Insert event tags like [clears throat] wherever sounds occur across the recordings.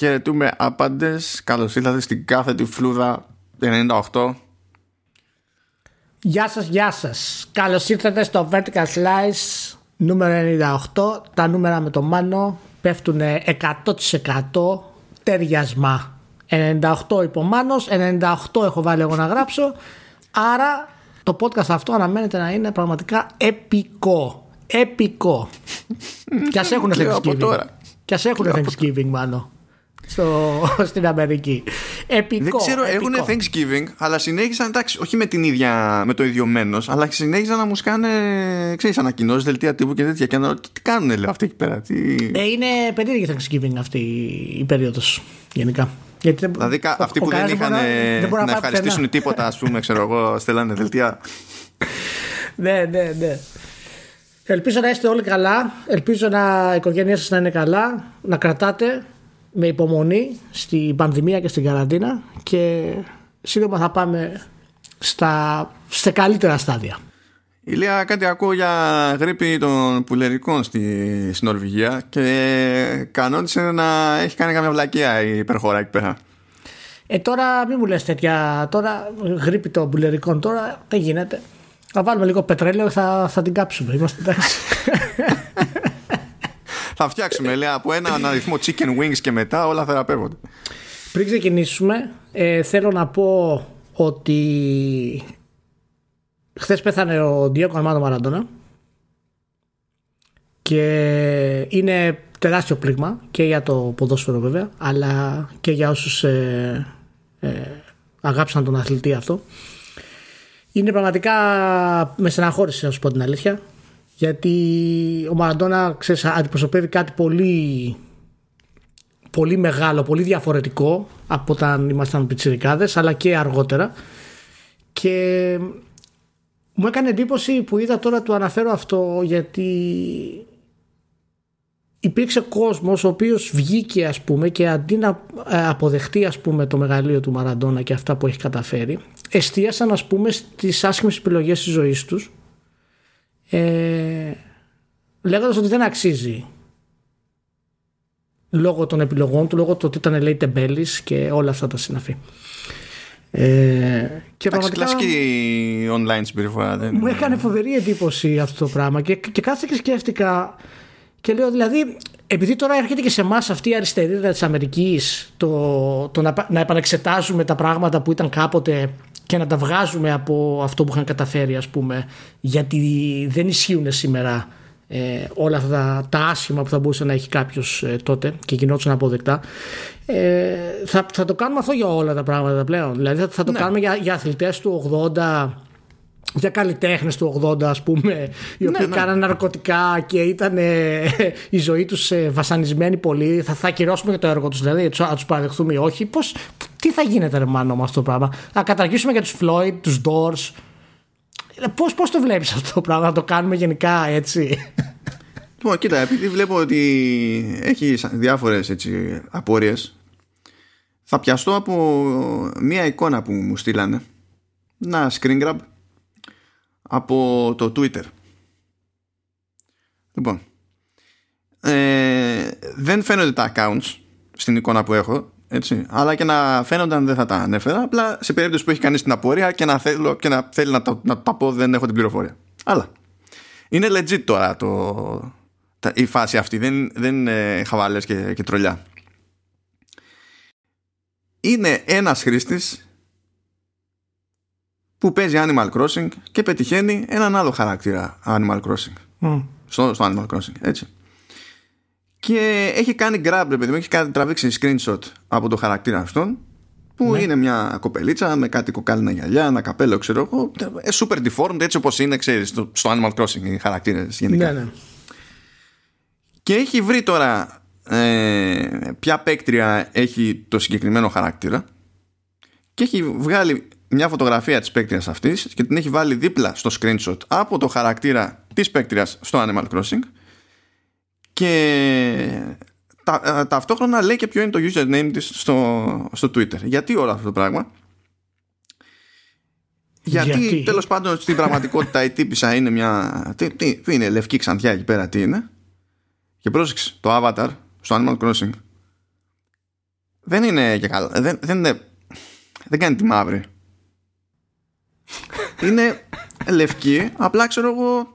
Χαιρετούμε άπαντες. Καλώς ήρθατε στην κάθετη φλούδα 98. Γεια σας, γεια σας. Καλώς ήρθατε στο Vertical Slice νούμερο 98. Τα νούμερα με το Μάνο πέφτουν 100% ταιριασμά. 98 υπομάνος, 98 έχω βάλει εγώ να γράψω. Άρα το podcast αυτό αναμένεται να είναι πραγματικά επικό. Επικό. [laughs] Κι ας έχουν Λέω από Thanksgiving. τώρα. Κι ας έχουν Thanksgiving μάλλον. Στο, [laughs] στην Αμερική. Επικό. Δεν ξέρω, επικό. έχουν Thanksgiving, αλλά συνέχισαν, εντάξει, όχι με, την ίδια, με το ίδιο μένος, αλλά συνέχισαν να μου σκάνε, ξέρεις, ανακοινώσεις, δελτία τύπου και τέτοια. Και να ρωτήσω, τι κάνουνε, λέω, αυτοί εκεί πέρα. Τι... Ε, είναι περίεργη Thanksgiving αυτή η περίοδος γενικά. Γιατί δεν- Δηλαδή, κα- ο- αυτοί ο που δεν κανένας είχαν μπορεί ε, δεν μπορεί να πάει ευχαριστήσουν πουθενά. τίποτα, ας πούμε, ξέρω εγώ, στέλνανε δελτία. [laughs] Ναι, ναι, ναι. Ελπίζω να είστε όλοι καλά. Ελπίζω να η οικογένειά σας να είναι καλά. Να κρατάτε με υπομονή στην πανδημία και στην καραντίνα και σύντομα θα πάμε στα, σε καλύτερα στάδια. Ηλία, κάτι ακούω για γρήπη των πουλερικών στη, στην Νορβηγία και κανόνισε να έχει κάνει καμιά βλακεία η υπερχώρα εκεί πέρα. Ε, τώρα μην μου λες τέτοια. Τώρα γρήπη των μπουλερικών τώρα δεν γίνεται. Θα βάλουμε λίγο πετρέλαιο και θα, θα την κάψουμε. Είμαστε εντάξει. [laughs] Θα φτιάξουμε, λέει, από έναν αριθμό chicken wings και μετά όλα θεραπεύονται. Πριν ξεκινήσουμε, ε, θέλω να πω ότι χθες πέθανε ο Διέκο Αρμάντο Μαραντόνα και είναι τεράστιο πλήγμα και για το ποδόσφαιρο βέβαια αλλά και για όσους ε, ε, αγάπησαν τον αθλητή αυτό είναι πραγματικά με στεναχώρησε να σου πω την αλήθεια γιατί ο Μαραντόνα ξέρεις, αντιπροσωπεύει κάτι πολύ πολύ μεγάλο, πολύ διαφορετικό από όταν ήμασταν πιτσιρικάδες αλλά και αργότερα. Και μου έκανε εντύπωση που είδα τώρα του αναφέρω αυτό γιατί υπήρξε κόσμος ο οποίος βγήκε ας πούμε και αντί να ε, αποδεχτεί ας πούμε το μεγαλείο του Μαραντόνα και αυτά που έχει καταφέρει εστίασαν ας πούμε στις άσχημες επιλογές της ζωής τους ε, λέγοντας ότι δεν αξίζει λόγω των επιλογών του, λόγω του ότι ήταν λέει τεμπέλης και όλα αυτά τα συναφή. Ε, και Εντάξει, πραγματικά κλασική online συμπεριφορά. Δεν... μου έκανε φοβερή εντύπωση αυτό το πράγμα και, και κάθισα και σκέφτηκα και λέω δηλαδή επειδή τώρα έρχεται και σε εμάς αυτή η αριστερίδα της Αμερικής το, το να, να επανεξετάζουμε τα πράγματα που ήταν κάποτε και να τα βγάζουμε από αυτό που είχαν καταφέρει ας πούμε γιατί δεν ισχύουν σήμερα ε, όλα αυτά τα, τα άσχημα που θα μπορούσε να έχει κάποιος τότε και γινόταν αποδεκτά. Ε, θα, θα το κάνουμε αυτό για όλα τα πράγματα πλέον. Δηλαδή θα, θα το Ναι. κάνουμε για, για αθλητές του 80, για καλλιτέχνες του 80 ας πούμε οι οποίοι ναι. κάνανε ναρκωτικά και ήταν ε, η ζωή τους ε, βασανισμένη πολύ. Θα, θα ακυρώσουμε και το έργο τους δηλαδή θα τους παραδεχθούμε ή όχι. Πώς, τι θα γίνεται ρε μάνο με αυτό το πράγμα; Θα καταργήσουμε για τους Floyd, τους Doors. Ε, Πώς, πώς το βλέπεις αυτό το πράγμα να το κάνουμε γενικά έτσι; Λοιπόν, κοίτα, επειδή βλέπω ότι έχει διάφορες έτσι, απορίες, θα πιαστώ από μία εικόνα που μου στείλανε, ένα screen grab από το Twitter. Λοιπόν, ε, δεν φαίνονται τα accounts στην εικόνα που έχω, έτσι, αλλά και να φαίνονταν δεν θα τα ανέφερα, απλά σε περίπτωση που έχει κανείς την απορία και να, θέλω, και να θέλει να τα, να τα πω δεν έχω την πληροφορία. Αλλά είναι legit τώρα το, τα- η φάση αυτή. Δεν, δεν είναι χαβαλές και, και τρολιά. Είναι ένας χρήστης που παίζει Animal Crossing και πετυχαίνει έναν άλλο χαρακτήρα Animal Crossing. Μμ. Στο, στο Animal Crossing, έτσι. Και έχει κάνει grab, ρε παιδί μου, έχει κάνει, τραβήξει screenshot από το χαρακτήρα αυτόν που είναι μια κοπελίτσα με κάτι κοκάλινα γυαλιά, ένα καπέλο, ξέρω εγώ, ε, super deformed, έτσι όπως είναι, ξέρεις, στο, στο Animal Crossing οι χαρακτήρες γενικά. ναι, ναι. Και έχει βρει τώρα ε, ποια παίκτρια έχει το συγκεκριμένο χαρακτήρα και έχει βγάλει μια φωτογραφία της παίκτριας αυτής και την έχει βάλει δίπλα στο screenshot από το χαρακτήρα της παίκτριας στο Animal Crossing και τα, ε, ταυτόχρονα λέει και ποιο είναι το username της στο, στο Twitter. Γιατί όλο αυτό το πράγμα; Γιατί, Γιατί; τέλος πάντων στην πραγματικότητα η τύπησα είναι μια. Τι, τι, τι είναι, λευκή ξανθιά εκεί πέρα, τι είναι; Και πρόσεξε, το avatar στο Animal Crossing δεν είναι και καλά. Δεν, δεν, είναι, δεν κάνει τη μαύρη. Είναι λευκή, απλά ξέρω εγώ.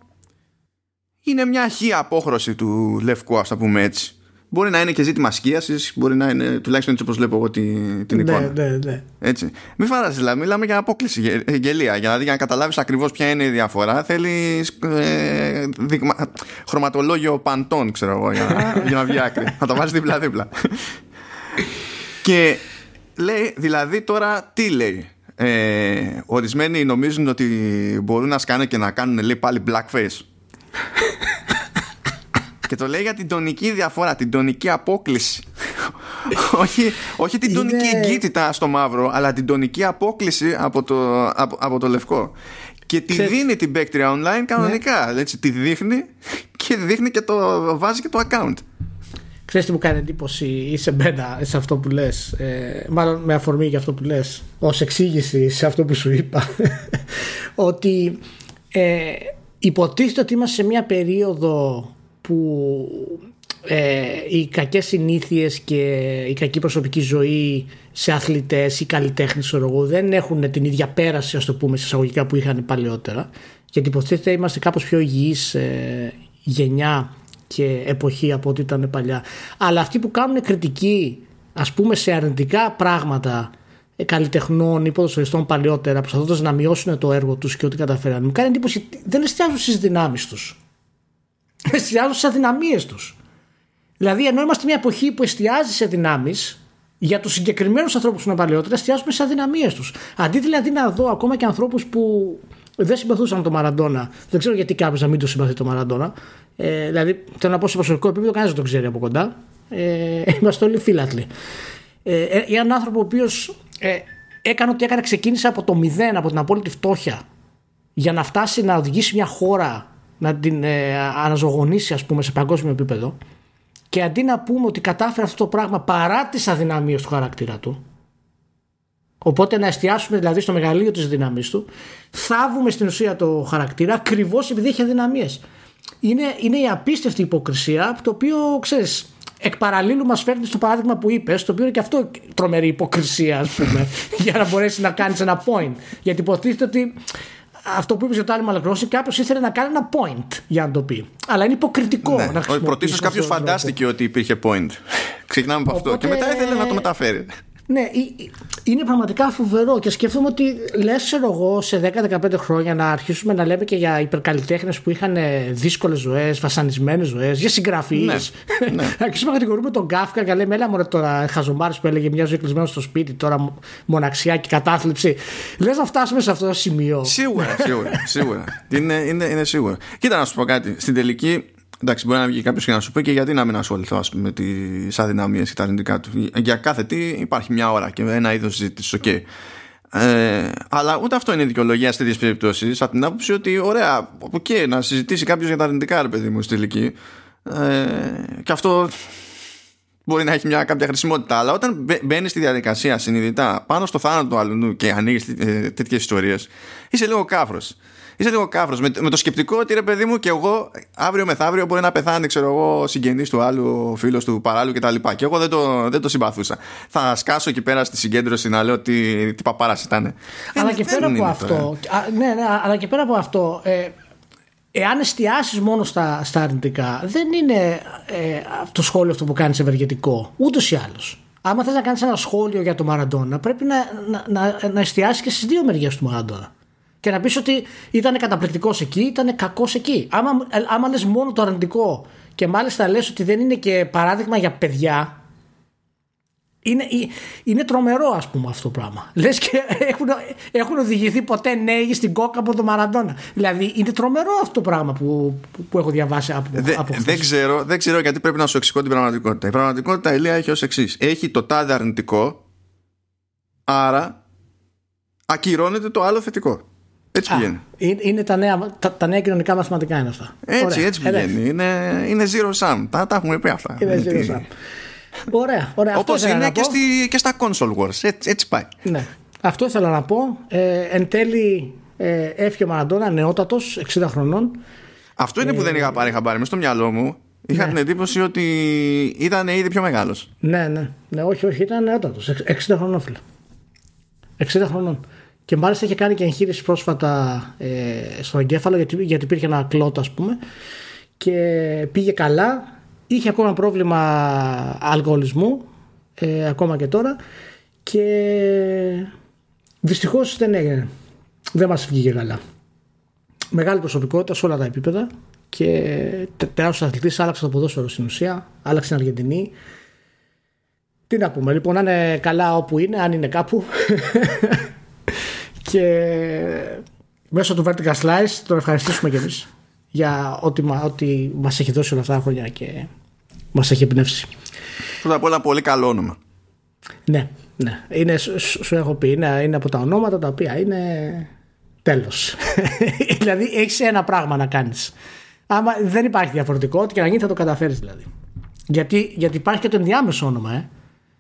Είναι μια χή απόχρωση του λευκού, ας το πούμε έτσι. Μπορεί να είναι και ζήτημα σκίασης, μπορεί να είναι τουλάχιστον έτσι όπως βλέπω εγώ την, την Ναι, εικόνα. ναι, ναι. Έτσι. Μην φάρασε, δηλαδή, μιλάμε για απόκληση γε- ε, γελία. Για, για να καταλάβεις ακριβώς ποια είναι η διαφορά, θέλεις ε, δειγμα- χρωματολόγιο παντών, ξέρω εγώ, για, να- για να βγει άκρη. να το βάζεις δίπλα-δίπλα. και λέει, δηλαδή τώρα τι λέει; Ε, ορισμένοι νομίζουν ότι μπορούν να σκάνε και να κάνουν λέει πάλι blackface. [laughs] Και το λέει για την τονική διαφορά, την τονική απόκληση. [laughs] όχι, όχι την Είναι- τονική εγκύτητα στο μαύρο, αλλά την τονική απόκληση από το, από, από το λευκό. Και τη Ξέρεις- δίνει την Bacteria Online κανονικά. Έτσι, τη δείχνει και δείχνει και το βάζει και το account. Ξέρεις τι μου κάνει εντύπωση σε μένα, σε αυτό που λες; Ε, Μάλλον με αφορμή για αυτό που λες Ως εξήγηση σε αυτό που σου είπα [laughs] Ότι ε, υποτίθεται ότι είμαστε σε μια περίοδο που ε, οι κακές συνήθειες και η κακή προσωπική ζωή σε αθλητές ή καλλιτέχνες ξέρω εγώ, δεν έχουν την ίδια πέραση ας το πούμε σε εισαγωγικά που είχαν παλαιότερα. Γιατί υποτίθεται είμαστε κάπως πιο υγιείς ε, γενιά και εποχή από ό,τι ήταν παλιά αλλά αυτοί που κάνουν κριτική ας πούμε σε αρνητικά πράγματα ε, καλλιτεχνών ή ποδοσφαιριστών παλαιότερα προσπαθώντας να μειώσουν το έργο τους και ό,τι καταφέραν μου κάνει εντύπωση ότι δεν εστιάζουν στις δυνάμεις τους εστιάζουν στις αδυναμίες τους. Δηλαδή, ενώ είμαστε μια εποχή που εστιάζει σε δυνάμεις, για τους συγκεκριμένους ανθρώπους που είναι παλαιότερα, εστιάζουμε σε αδυναμίες τους. Αντί δηλαδή να δω ακόμα και ανθρώπους που δεν συμπαθούσαν τον Μαραντόνα. Δεν ξέρω γιατί κάποιος να μην το συμπαθεί τον Μαραντόνα. Ε, δηλαδή, θέλω να πω σε προσωπικό επίπεδο, κανένας δεν τον ξέρει από κοντά. Ε, είμαστε όλοι φίλαθλοι. Ε, ε, έναν άνθρωπο ο οποίος ε, έκανε ό,τι έκανε, ξεκίνησε από το μηδέν, από την απόλυτη φτώχεια για να φτάσει να οδηγήσει μια χώρα να την ε, αναζωογονήσει ας πούμε σε παγκόσμιο επίπεδο και αντί να πούμε ότι κατάφερε αυτό το πράγμα παρά τις αδυναμίες του χαρακτήρα του οπότε να εστιάσουμε δηλαδή στο μεγαλείο της δύναμής του θάβουμε στην ουσία το χαρακτήρα ακριβώς επειδή έχει αδυναμίες είναι, είναι η απίστευτη υποκρισία το οποίο ξέρεις εκ παραλίλου μας φέρνει στο παράδειγμα που είπες το οποίο είναι και αυτό τρομερή υποκρισία ας πούμε [laughs] για να μπορέσεις να κάνεις ένα point γιατί υποτίθεται ότι αυτό που είπες για το Animal Crossing, κάποιος ήθελε να κάνει ένα point για να το πει. Αλλά είναι υποκριτικό Ναι. να Ότι χρησιμοποιήσει. Πρωτίστω κάποιος αυτόν τον τρόπο. φαντάστηκε ότι υπήρχε point. Ξεκινάμε από αυτό. Οπότε- Και μετά ήθελε να το μεταφέρει. Ναι, ε- ε- είναι πραγματικά φοβερό και σκέφτομαι ότι λες ξέρω εγώ σε 10-15 χρόνια να αρχίσουμε να λέμε και για υπερκαλλιτέχνες που είχαν δύσκολες ζωές, βασανισμένες ζωές, για συγγραφείς. Ναι, ναι. να [laughs] αρχίσουμε να κατηγορούμε τον Κάφκα και λέμε έλα μωρέ τώρα χαζομάρες που έλεγε μια ζωή κλεισμένο στο σπίτι, τώρα μο- μοναξιά και κατάθλιψη. Λες να φτάσουμε σε αυτό το σημείο. Σίγουρα, σίγουρα. σίγουρα. [laughs] είναι, είναι, είναι σίγουρα. Κοίτα να σου πω κάτι. Στην τελική, εντάξει, μπορεί να βγει κάποιος και να σου πει και γιατί να μην ασχοληθώ ας πούμε, με τις αδυναμίες και τα αρνητικά του. Για κάθε τι υπάρχει μια ώρα και ένα είδος συζήτησης. Οκ. Ε, αλλά ούτε αυτό είναι η δικαιολογία σε τέτοιες περιπτώσεις. Από την άποψη ότι, ωραία, οκ, να συζητήσει κάποιος για τα αρνητικά, ρε παιδί μου, στη τελική. Ε, και αυτό μπορεί να έχει μια κάποια χρησιμότητα. Αλλά όταν μπε- μπαίνεις στη διαδικασία συνειδητά πάνω στο θάνατο του αλλού και ανοίγεις ε, τέτοιες ιστορίες, είσαι λίγο κάφρος. Είσαι λίγο κάφρο με, με το σκεπτικό ότι ρε παιδί μου και εγώ αύριο μεθαύριο μπορεί να πεθάνει, ξέρω εγώ, συγγενής του άλλου, φίλος του παράλληλου κτλ. Και εγώ δεν το, δεν το συμπαθούσα. Θα σκάσω εκεί πέρα στη συγκέντρωση να λέω τι, τι παπάρας ήταν. Αλλά Δεν- και δεν πέρα από είναι αυτό. τώρα. α, ναι, ναι, αλλά και πέρα από αυτό. Ε, εάν εστιάσεις μόνο στα, στα αρνητικά, δεν είναι ε, το σχόλιο αυτό που κάνεις ευεργετικό. Ούτως ή άλλως. Άμα θες να κάνεις ένα σχόλιο για το Μαραντόνα, πρέπει να, να, να, να εστιάσεις και στις δύο μεριές του Μαραντόνα. Και να πεις ότι ήταν καταπληκτικός εκεί, ήταν κακός εκεί. Άμα, ε, άμα λες μόνο το αρνητικό και μάλιστα λες ότι δεν είναι και παράδειγμα για παιδιά, είναι, ε, είναι τρομερό ας πούμε αυτό το πράγμα. Λες και έχουν, έχουν οδηγηθεί ποτέ νέοι στην κόκα από τον Μαραντόνα. Δηλαδή είναι τρομερό αυτό το πράγμα που, που, που έχω διαβάσει από, Δε- από χθες. δεν, ξέρω, δεν ξέρω γιατί πρέπει να σου εξηγώ την πραγματικότητα. Η πραγματικότητα, Ηλία, έχει ως εξής. Έχει το τάδε αρνητικό, άρα ακυρώνεται το άλλο θετικό. Έτσι Α, πηγαίνει. είναι, είναι τα, νέα, τα, τα νέα κοινωνικά μαθηματικά είναι αυτά. Έτσι, Ωραία. έτσι Εντάξει. πηγαίνει. Είναι, είναι zero sum. Τα, τα έχουμε πει αυτά. Είναι Τι- zero sum. Ωραία, ωραία. Αυτό Όπως ήθελα είναι να και, πω. στη, και στα console wars. Έτσι, έτσι πάει. Ναι. Αυτό ήθελα να πω. Ε, εν τέλει ε, έφυγε ο Μαραντόνα νεότατος, 60 χρονών. Αυτό είναι που δεν είχα πάρει χαμπάρι. Μες στο μυαλό μου Είχα Ναι. την εντύπωση ότι ήταν ήδη πιο μεγάλος. Ναι, ναι. ναι όχι, όχι, ήταν νεότατος. 60 χρονών, φίλε. 60 χρονών. Και μάλιστα είχε κάνει και εγχείρηση πρόσφατα ε, στο εγκέφαλο γιατί, γιατί υπήρχε ένα κλότ, ας πούμε. Και πήγε καλά. Είχε ακόμα πρόβλημα αλκοολισμού, ε, ακόμα και τώρα. Και δυστυχώς δεν έγινε. Δεν μας βγήκε καλά. Μεγάλη προσωπικότητα σε όλα τα επίπεδα και τε- τεράστιος αθλητής. Άλλαξε το ποδόσφαιρο στην ουσία, άλλαξε την Αργεντινή. Τι να πούμε, λοιπόν, να είναι καλά όπου είναι, αν είναι κάπου. [laughs] και μέσω του Vertical Slice τον ευχαριστήσουμε κι εμείς για ό,τι, μα- ό,τι μας έχει δώσει όλα αυτά τα χρόνια και μας έχει εμπνεύσει. Πρώτα απ' όλα πολύ καλό όνομα. Ναι, ναι. Είναι, σου, σου- σου έχω πει, είναι, είναι από τα ονόματα τα οποία είναι τέλος. [laughs] δηλαδή έχεις ένα πράγμα να κάνεις. Άμα δεν υπάρχει διαφορετικό, ό,τι και να γίνει θα το καταφέρεις δηλαδή. Γιατί, γιατί υπάρχει και το ενδιάμεσο όνομα, ε.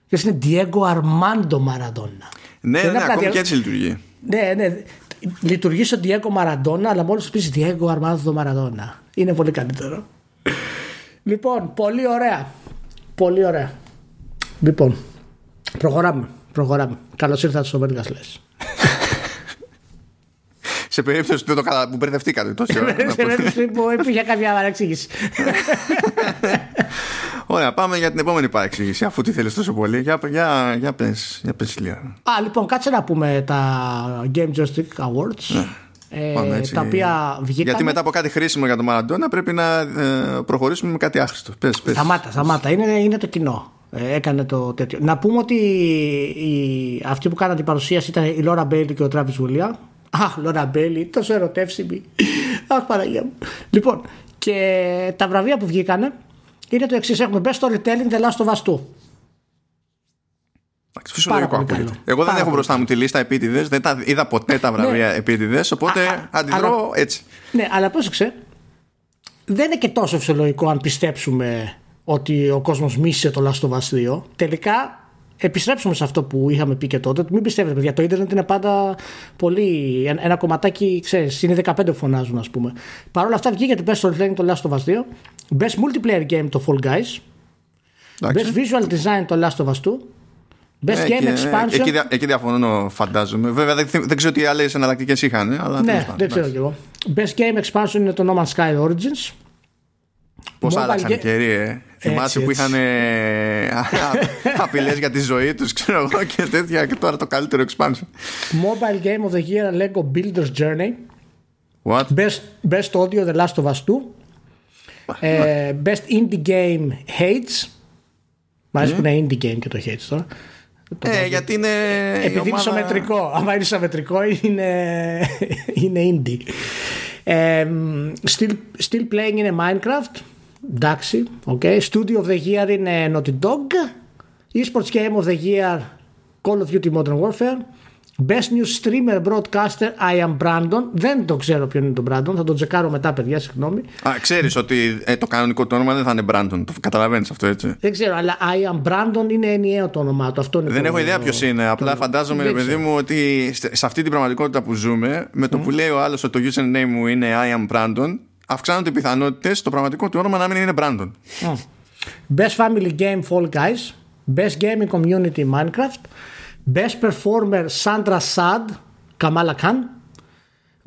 Και είναι Diego Armando Maradona. Ναι, Δεν ναι, είναι απλά ακόμη Diego- και έτσι λειτουργεί. Ναι, ναι. Λειτουργεί ο Diego Maradona, αλλά μόλις πεις Diego Armando Maradona. Είναι πολύ καλύτερο. λοιπόν, πολύ ωραία. Πολύ ωραία. Λοιπόν, προχωράμε. Προχωράμε. Καλώς ήρθατε στο Vertical Slash. Σε περίπτωση που, δεν το κατα... που μπερδευτήκατε τόση ώρα. [laughs] Σε περίπτωση που υπήρχε κάποια παρεξήγηση. [laughs] Ωραία, πάμε για την επόμενη παρεξήγηση. Αφού τι θέλεις τόσο πολύ, για, για, για πες, για πες λίγα. Α, λοιπόν, κάτσε να πούμε τα Game Joystick Awards. ε, Πάμε έτσι. τα οποία βγήκαν. Γιατί μετά από κάτι χρήσιμο για τον Μαραντόνα πρέπει να ε, προχωρήσουμε με κάτι άχρηστο. Πες, πες. Σταμάτα, σταμάτα. Είναι, είναι το κοινό. Ε, έκανε το τέτοιο. Να πούμε ότι οι, αυτοί που κάναν την παρουσίαση ήταν η Λόρα Μπέιλι και ο Τράβις Γουίλινγκχαμ. Αχ, Λόρα Μπέιλι, τόσο ερωτεύσιμη. Αχ, Παναγία μου. Λοιπόν, και τα βραβεία που βγήκανε είναι το εξής. Έχουμε Best Storytelling The Last of Us 2. Εντάξει, Φυσιολογικό Πάρα πολύ ακούγεται. καλό. Εγώ δεν Πάρα έχω πολύ μπροστά μου τη λίστα επίτηδες, δεν τα είδα ποτέ τα βραβεία Ναι. επίτηδες, οπότε Α, α, αντιδρώ αλλά- έτσι. Ναι, αλλά πρόσεξε. Δεν είναι και τόσο φυσιολογικό αν πιστέψουμε ότι ο κόσμος μίσησε το Last of Us 2. Τελικά επιστρέψουμε σε αυτό που είχαμε πει και τότε. ότι Μην πιστεύετε, παιδιά. Το ίντερνετ είναι πάντα πολύ. Ένα, ένα κομματάκι, ξέρεις, είναι 15 που φωνάζουν, ας πούμε. Παρ' όλα αυτά βγήκε το Best Storytelling το Last of Us 2. Best Multiplayer Game το Fall Guys. Εντάξει. Best Visual Design το Last of Us 2. Best Ε, Game εκεί, Expansion. Εκεί, δια- εκεί διαφωνώ, φαντάζομαι. Βέβαια δεν, δεν ξέρω τι άλλες εναλλακτικές είχαν, ε, αλλά τέλος ναι, πάντων, δεν ξέρω εντάξει. κι εγώ. Best Game Expansion είναι το No Man's Sky Origins. Πώς Mobile άλλαξαν οι Ga- καιροί, ε. Θυμάσαι που έτσι. είχαν απειλές για τη ζωή τους, ξέρω εγώ και τέτοια. Και τώρα το καλύτερο expansion. Mobile Game of the Year Lego Builder's Journey. What? Best, best Audio The Last of Us 2. Ε, best Indie Game Hades. Μ' αρέσει που είναι Indie Game και το Hades τώρα. Το Ε, βάζω. γιατί είναι. η Επειδή είναι ομάδα- ισομετρικό. Άμα είναι ισομετρικό είναι, είναι indie. Ε, still, still playing είναι Minecraft. Εντάξει. Okay. Studio of the Year είναι Naughty Dog. Esports Game of the Year Call of Duty Modern Warfare. Best New Streamer Broadcaster I am Brandon. Δεν το ξέρω ποιον είναι τον Brandon. Θα τον τσεκάρω μετά, παιδιά, συγγνώμη. Α, ξέρεις ότι ε, το κανονικό του όνομα δεν θα είναι Brandon. Το καταλαβαίνεις αυτό έτσι; Δεν ξέρω, αλλά I am Brandon είναι ενιαίο το όνομά του. Αυτό είναι Δεν το- έχω ιδέα ποιος είναι. Απλά φαντάζομαι, Δεν ρε παιδί ξέρω. μου, ότι στε- σε αυτή την πραγματικότητα που ζούμε, με το που λέει ο άλλος ότι το username μου είναι I am Brandon, αυξάνονται οι πιθανότητε το πραγματικό του όνομα να μην είναι Brandon. Best Family Game Fall Guys. Best Gaming Community Minecraft. Best Performer Sandra Sad Kamala Khan.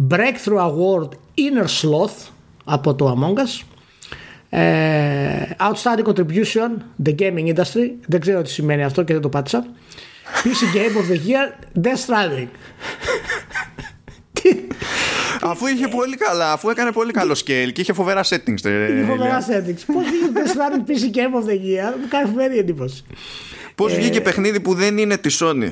Breakthrough Award Inner Sloth από το Among Us. Ε, outstanding Contribution The Gaming Industry. Δεν ξέρω τι σημαίνει αυτό και δεν το πάτησα. PC Game of the Year Death Stranding. Τι- Αφού είχε πολύ καλά, αφού έκανε πολύ καλό scale και είχε φοβερά settings. ε, Φοβερά Ηλία. settings. Πώς βγήκε Death Stranding PC Game of the Year. Μου κάνει φοβερή εντύπωση. Πώς Ε, βγήκε παιχνίδι που δεν είναι τη Sony;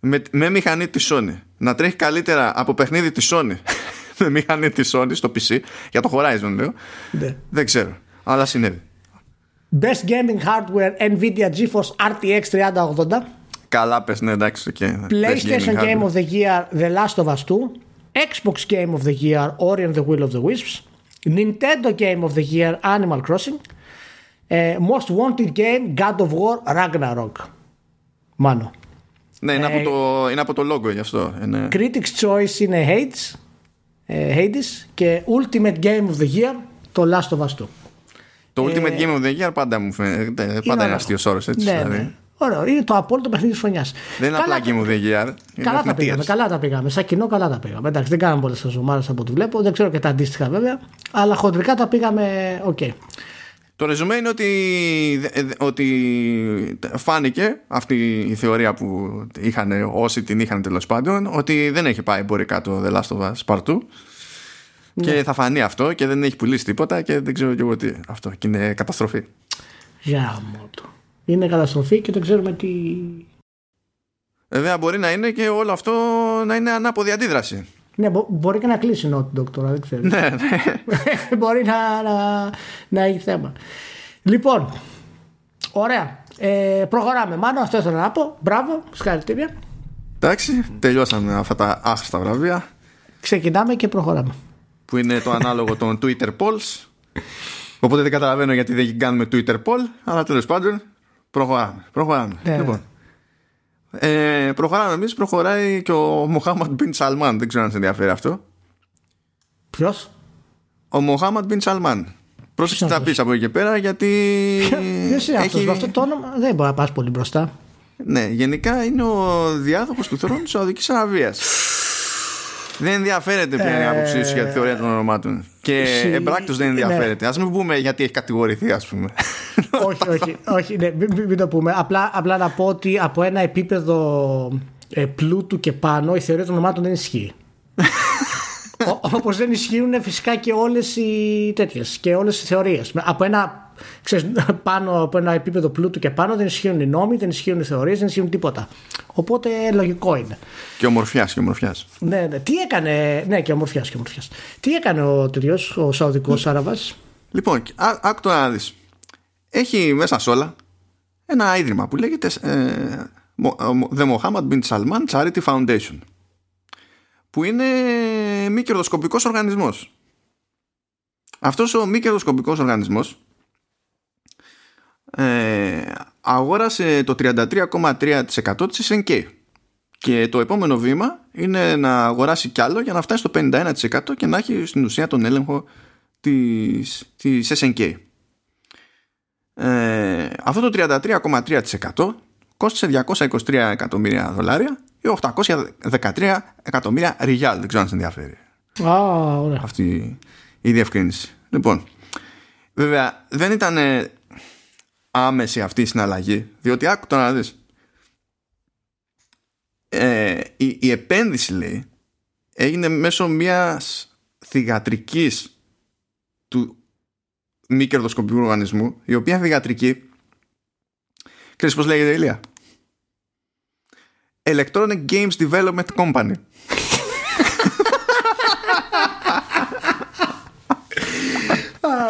Με, με μηχανή τη Sony να τρέχει καλύτερα από παιχνίδι τη Sony [laughs] με μηχανή τη Sony στο PC για το Horizon λέω Ναι. δεν ξέρω αλλά συνέβη Best Gaming Hardware Nvidia GeForce RTX 3080 καλά πες ναι εντάξει okay. PlayStation Game of the Year The Last of Us 2 Xbox Game of the Year Ori and the Will of the Wisps Nintendo Game of the Year Animal Crossing ε, Most Wanted Game God of War Ragnarok Μάνο ναι είναι, Ε, από το, είναι από το logo γι' αυτό είναι... Critics Choice είναι Hades, ε, Hades και Ultimate Game of the Year το Last of Us 2 Το Ultimate Game of the Year πάντα μου φαίνεται. Πάντα είναι ωραίο. αστείο όρο έτσι. Ναι, δηλαδή. ναι. Ωραίο. Είναι το απόλυτο παιχνίδι της χρονιάς. Δεν είναι απλά Game of the Year. είναι Καλά τα αθλητείας. πήγαμε, καλά τα πήγαμε. Σαν κοινό καλά τα πήγαμε. Εντάξει, δεν κάναμε πολλές ομάδε από ό,τι βλέπω. Δεν ξέρω και τα αντίστοιχα βέβαια. Αλλά χοντρικά τα πήγαμε. Οκ. Το ρεζουμέ είναι ότι, δε- δε- ότι φάνηκε αυτή η θεωρία που είχαν όσοι την είχαν τέλος πάντων ότι δεν έχει πάει εμπορικά το The Last of Us Part 2 Ναι. και θα φανεί αυτό και δεν έχει πουλήσει τίποτα και δεν ξέρω και εγώ τι αυτό και είναι καταστροφή. Για το. Είναι καταστροφή και δεν ξέρουμε τι. Βέβαια μπορεί να είναι και όλο αυτό να είναι ανάποδη αντίδραση. Ναι, μπο- μπορεί και να κλείσει η Naughty Dog τώρα, δεν ξέρω. ναι, ναι. [laughs] μπορεί να, να, να έχει θέμα. Λοιπόν, ωραία. Ε, προχωράμε. Μάλλον αυτό ήθελα να πω. Μπράβο, συγχαρητήρια. Εντάξει, τελειώσαμε αυτά τα άχρηστα βραβεία Ξεκινάμε και προχωράμε. που είναι το ανάλογο των Twitter polls. Οπότε δεν καταλαβαίνω γιατί δεν κάνουμε Twitter poll, αλλά τέλος πάντων προχωράμε. προχωράμε. Ναι. Λοιπόν, ε, προχωράμε εμείς, προχωράει και ο Μοχάμαντ Μπιν Σαλμάν. Δεν ξέρω αν σε ενδιαφέρει αυτό. Ποιος; Ο Μοχάμαντ Μπιν Σαλμάν. Πρόσεξε τι θα αυτός; πεις από εκεί και πέρα, γιατί. Ποιο είναι αυτός. Με αυτό το όνομα; Δεν μπορεί να πας πολύ μπροστά. Ναι, γενικά είναι ο διάδοχος του θρόνου της Σαουδικής Αραβίας. Δεν ενδιαφέρεται ποια είναι η άποψή σου για τη θεωρία των ονομάτων. Και Συ- εμπράκτος δεν ναι. ενδιαφέρεται. Α μην πούμε γιατί έχει κατηγορηθεί, ας πούμε. [laughs] όχι, όχι, όχι ναι, μην, μην- μην το πούμε. Απλά, απλά να πω ότι από ένα επίπεδο ε, πλούτου και πάνω η θεωρία των ονομάτων δεν ισχύει. [laughs] Όπως δεν ισχύουν φυσικά και όλες οι τέτοιες και όλες οι θεωρίες. Από ένα, ξέρεις, [laughs] πάνω από ένα επίπεδο πλούτου και πάνω δεν ισχύουν οι νόμοι, δεν ισχύουν οι θεωρίες, δεν ισχύουν τίποτα. Οπότε λογικό είναι. και ομορφιάς και ομορφιάς. Ναι, ναι. Τι έκανε. Ναι, και ομορφιάς και ομορφιάς. Τι έκανε ο τέτοιο, ο Σαουδικός Άραβα. Λοιπόν, α- άκου τώρα να δεις. Έχει μέσα σ' όλα ένα ίδρυμα που λέγεται ε, Μο- ε, The Mohammed bin Salman Charity Foundation που είναι μη κερδοσκοπικός οργανισμός. Αυτός ο μη κερδοσκοπικός οργανισμός ε, αγόρασε το 33,3% της SNK και το επόμενο βήμα είναι να αγοράσει κι άλλο για να φτάσει στο 51% και να έχει στην ουσία τον έλεγχο της, της SNK. Ε, αυτό το 33,3% κόστησε 223 εκατομμύρια δολάρια ή 813 εκατομμύρια ριάλ. Δεν ξέρω αν σε ενδιαφέρει Α, ωραία. αυτή η διευκρίνηση. Λοιπόν, βέβαια δεν ήταν ε, άμεση αυτή η συναλλαγή, διότι άκου τώρα να δεις. Ε, η, η επένδυση λέει έγινε μέσω μιας θυγατρικής του μη κερδοσκοπικού οργανισμού, η οποία θυγατρική ξέρεις πώς λέγεται Ηλία; Electronic Games Development Company [laughs]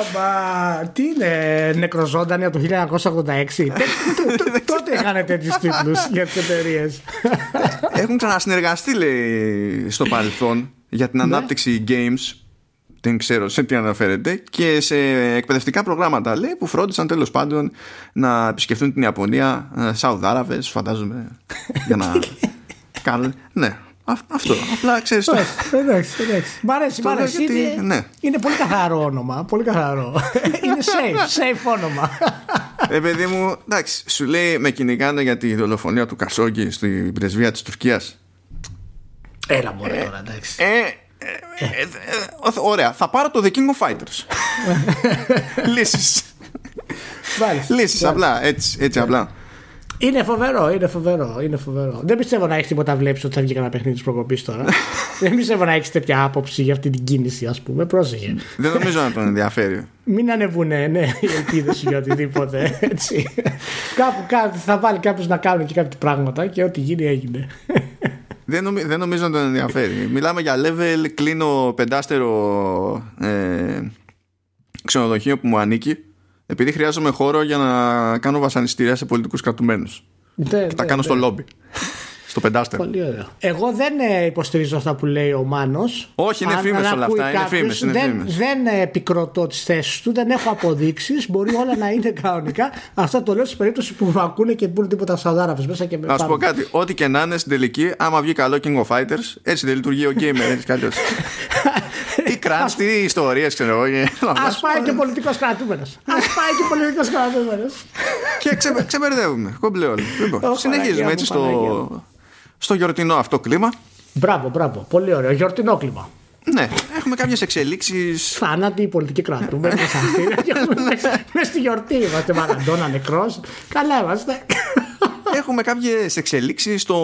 Αμπα, τι είναι νεκροζώντανη από το 1986. [laughs] Τε- τ- τ- Τότε είχαν τέτοιους τίτλους για τις εταιρείες. Έχουν ξανασυνεργαστεί λέει στο παρελθόν για την ανάπτυξη games δεν ξέρω σε τι αναφέρεται και σε εκπαιδευτικά προγράμματα λέει που φρόντισαν τέλος πάντων να επισκεφτούν την Ιαπωνία ε, Σαουδάραβες φαντάζομαι για να [laughs] κάνουν ναι αυ- αυτό απλά ξέρεις το, εντάξει, εντάξει. Μ' αρέσει, μ' Το λέω αρέσει. γιατί- Είναι, ναι. είναι πολύ καθαρό όνομα. Πολύ καθαρό. [laughs] είναι safe, safe όνομα. ε παιδί μου εντάξει σου λέει με κυνηγάνε για τη δολοφονία του Κασόγκη στην πρεσβεία της Τουρκίας Έλα μωρέ τώρα, εντάξει. Ε, ε, ε, ε, ε, ωραία, θα πάρω το The King of Fighters. [laughs] Λύσεις. Μάλιστα. Λύσεις, απλά, έτσι, έτσι απλά. Είναι φοβερό, είναι φοβερό, είναι φοβερό. Δεν πιστεύω να έχεις τίποτα βλέπει ότι θα βγει κανένα παιχνίδι της προκοπής τώρα. [laughs] Δεν πιστεύω να έχεις τέτοια άποψη για αυτή την κίνηση, ας πούμε. Πρόσεχε. Δεν νομίζω να τον ενδιαφέρει. Μην ανεβούνε ναι, οι ελπίδες σου για οτιδήποτε. Έτσι. Κάπου κάτι θα βάλει κάποιος να κάνει και κάποια πράγματα και ό,τι γίνει έγινε. Δεν, νομι- δεν νομίζω να τον ενδιαφέρει. Μιλάμε για level, κλείνω πεντάστερο ε, ξενοδοχείο που μου ανήκει επειδή χρειάζομαι χώρο για να κάνω βασανιστήρια σε πολιτικούς κρατουμένους. Ναι, Και τα κάνω στο λόμπι. Στο πεντάστερο. Πολύ ωραίο. Εγώ δεν ε, υποστηρίζω αυτά που λέει ο Μάνος. Όχι, είναι φήμες όλα αυτά. Είναι φήμες, είναι δεν, δεν επικροτώ τις θέσεις του, δεν έχω αποδείξεις. Μπορεί όλα να είναι κανονικά. Αυτό το λέω σε περίπτωση που με ακούνε και πούνε τίποτα σαουδάραβε μέσα και με Α πω κάτι. Ό,τι και να είναι στην τελική, άμα βγει καλό King of Fighters, έτσι δεν λειτουργεί ο gamer. Έτσι κι [laughs] τι κράτ, τι ιστορίες, ξέρω εγώ. Α πάει και πολιτικός κρατούμενος. Α πάει και πολιτικός κρατούμενος. Και ξεμπερδεύουμε. Κομπλέ όλοι. Λοιπόν, συνεχίζουμε έτσι στο, στο γιορτινό αυτό κλίμα. Μπράβο, μπράβο. Πολύ ωραίο. Γιορτινό κλίμα. Ναι, έχουμε κάποιες εξελίξεις. Θάνατοι, πολιτικοί κρατούμενοι. Με [laughs] στη γιορτή είμαστε. Μαραντόνα, νεκρός. Καλά είμαστε. Έχουμε κάποιες εξελίξεις στο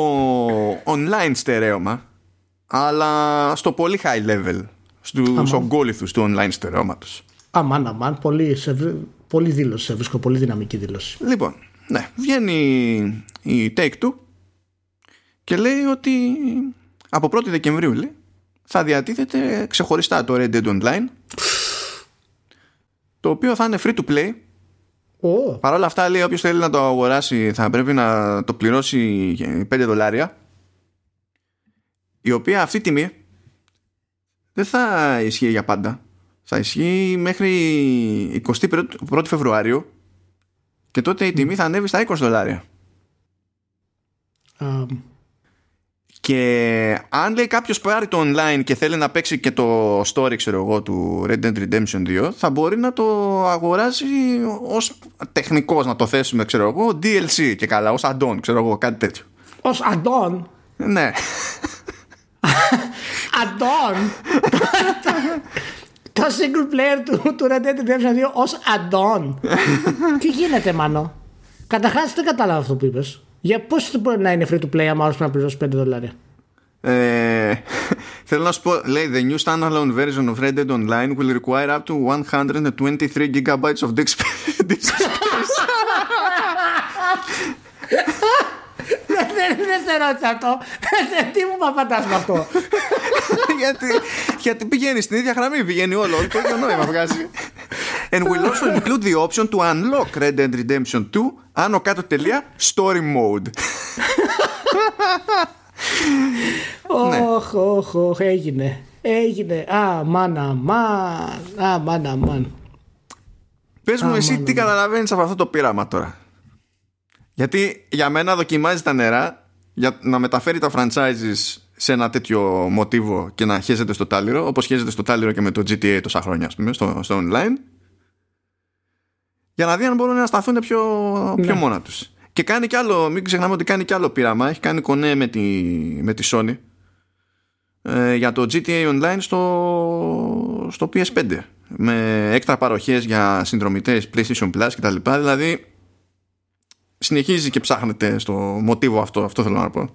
online στερέωμα, αλλά στο πολύ high level στους ογκόληθους του online στερεώματος. Αμάν, αμάν, πολύ, σε, πολύ δήλωση, βρίσκω πολύ δυναμική δήλωση. Λοιπόν, ναι, βγαίνει η Take-Two και λέει ότι από 1η Δεκεμβρίου λέει, θα διατίθεται ξεχωριστά το Red Dead Online το οποίο θα είναι free to play oh. Παρ' όλα αυτά λέει όποιος θέλει να το αγοράσει θα πρέπει να το πληρώσει 5 δολάρια η οποία αυτή τιμή δεν θα ισχύει για πάντα. Θα ισχύει μέχρι 21 Φεβρουάριου και τότε η τιμή θα ανέβει στα 20 δολάρια. Και αν λέει κάποιος πάρει το online και θέλει να παίξει και το story ξέρω εγώ, του Red Dead Redemption 2 θα μπορεί να το αγοράσει ως τεχνικός να το θέσουμε ξέρω εγώ DLC και καλά ως add-on ξέρω εγώ κάτι τέτοιο. Ως add-on? Ναι. [laughs] Αντών [laughs] το single player του, του Red Dead Redemption 2 ως αντών [laughs] Τι γίνεται μάνο; Καταρχάς δεν κατάλαβα αυτό που είπες. Για πώ μπορεί να είναι free to play άμα πρέπει να πληρώσει 5 δολάρια ε, θέλω να σου πω, λέει The new standalone version of Red Dead Online will require up to 123 gigabytes of disk space. Δεν σε ρώτησα αυτό. Τι μου παπατάς με αυτό. [laughs] γιατί, γιατί πηγαίνει στην ίδια γραμμή, πηγαίνει όλο. Το ίδιο νόημα βγάζει. And will also include the option to unlock Red Dead Redemption 2 άνω κάτω τελεία story mode. Όχ, όχ, όχ, έγινε. Έγινε. Α, μάνα, μαν. Α, μάνα, μαν. Πες μου εσύ τι καταλαβαίνεις από αυτό το πείραμα τώρα. Γιατί για μένα δοκιμάζει τα νερά για να μεταφέρει τα franchises σε ένα τέτοιο μοτίβο και να χέζεται στο τάλιρο, όπως χέζεται στο τάλιρο και με το GTA τόσα χρόνια, ας πούμε, στο, στο online, για να δει αν μπορούν να σταθούν πιο, πιο ναι. μόνα τους. Και κάνει κι άλλο, μην ξεχνάμε ότι κάνει κι άλλο πείραμα, έχει κάνει κονέ με τη, με τη Sony ε, για το GTA Online στο, στο PS5 με έξτρα παροχές για συνδρομητές PlayStation Plus κτλ. Δηλαδή συνεχίζει και ψάχνεται στο μοτίβο αυτό, αυτό θέλω να πω.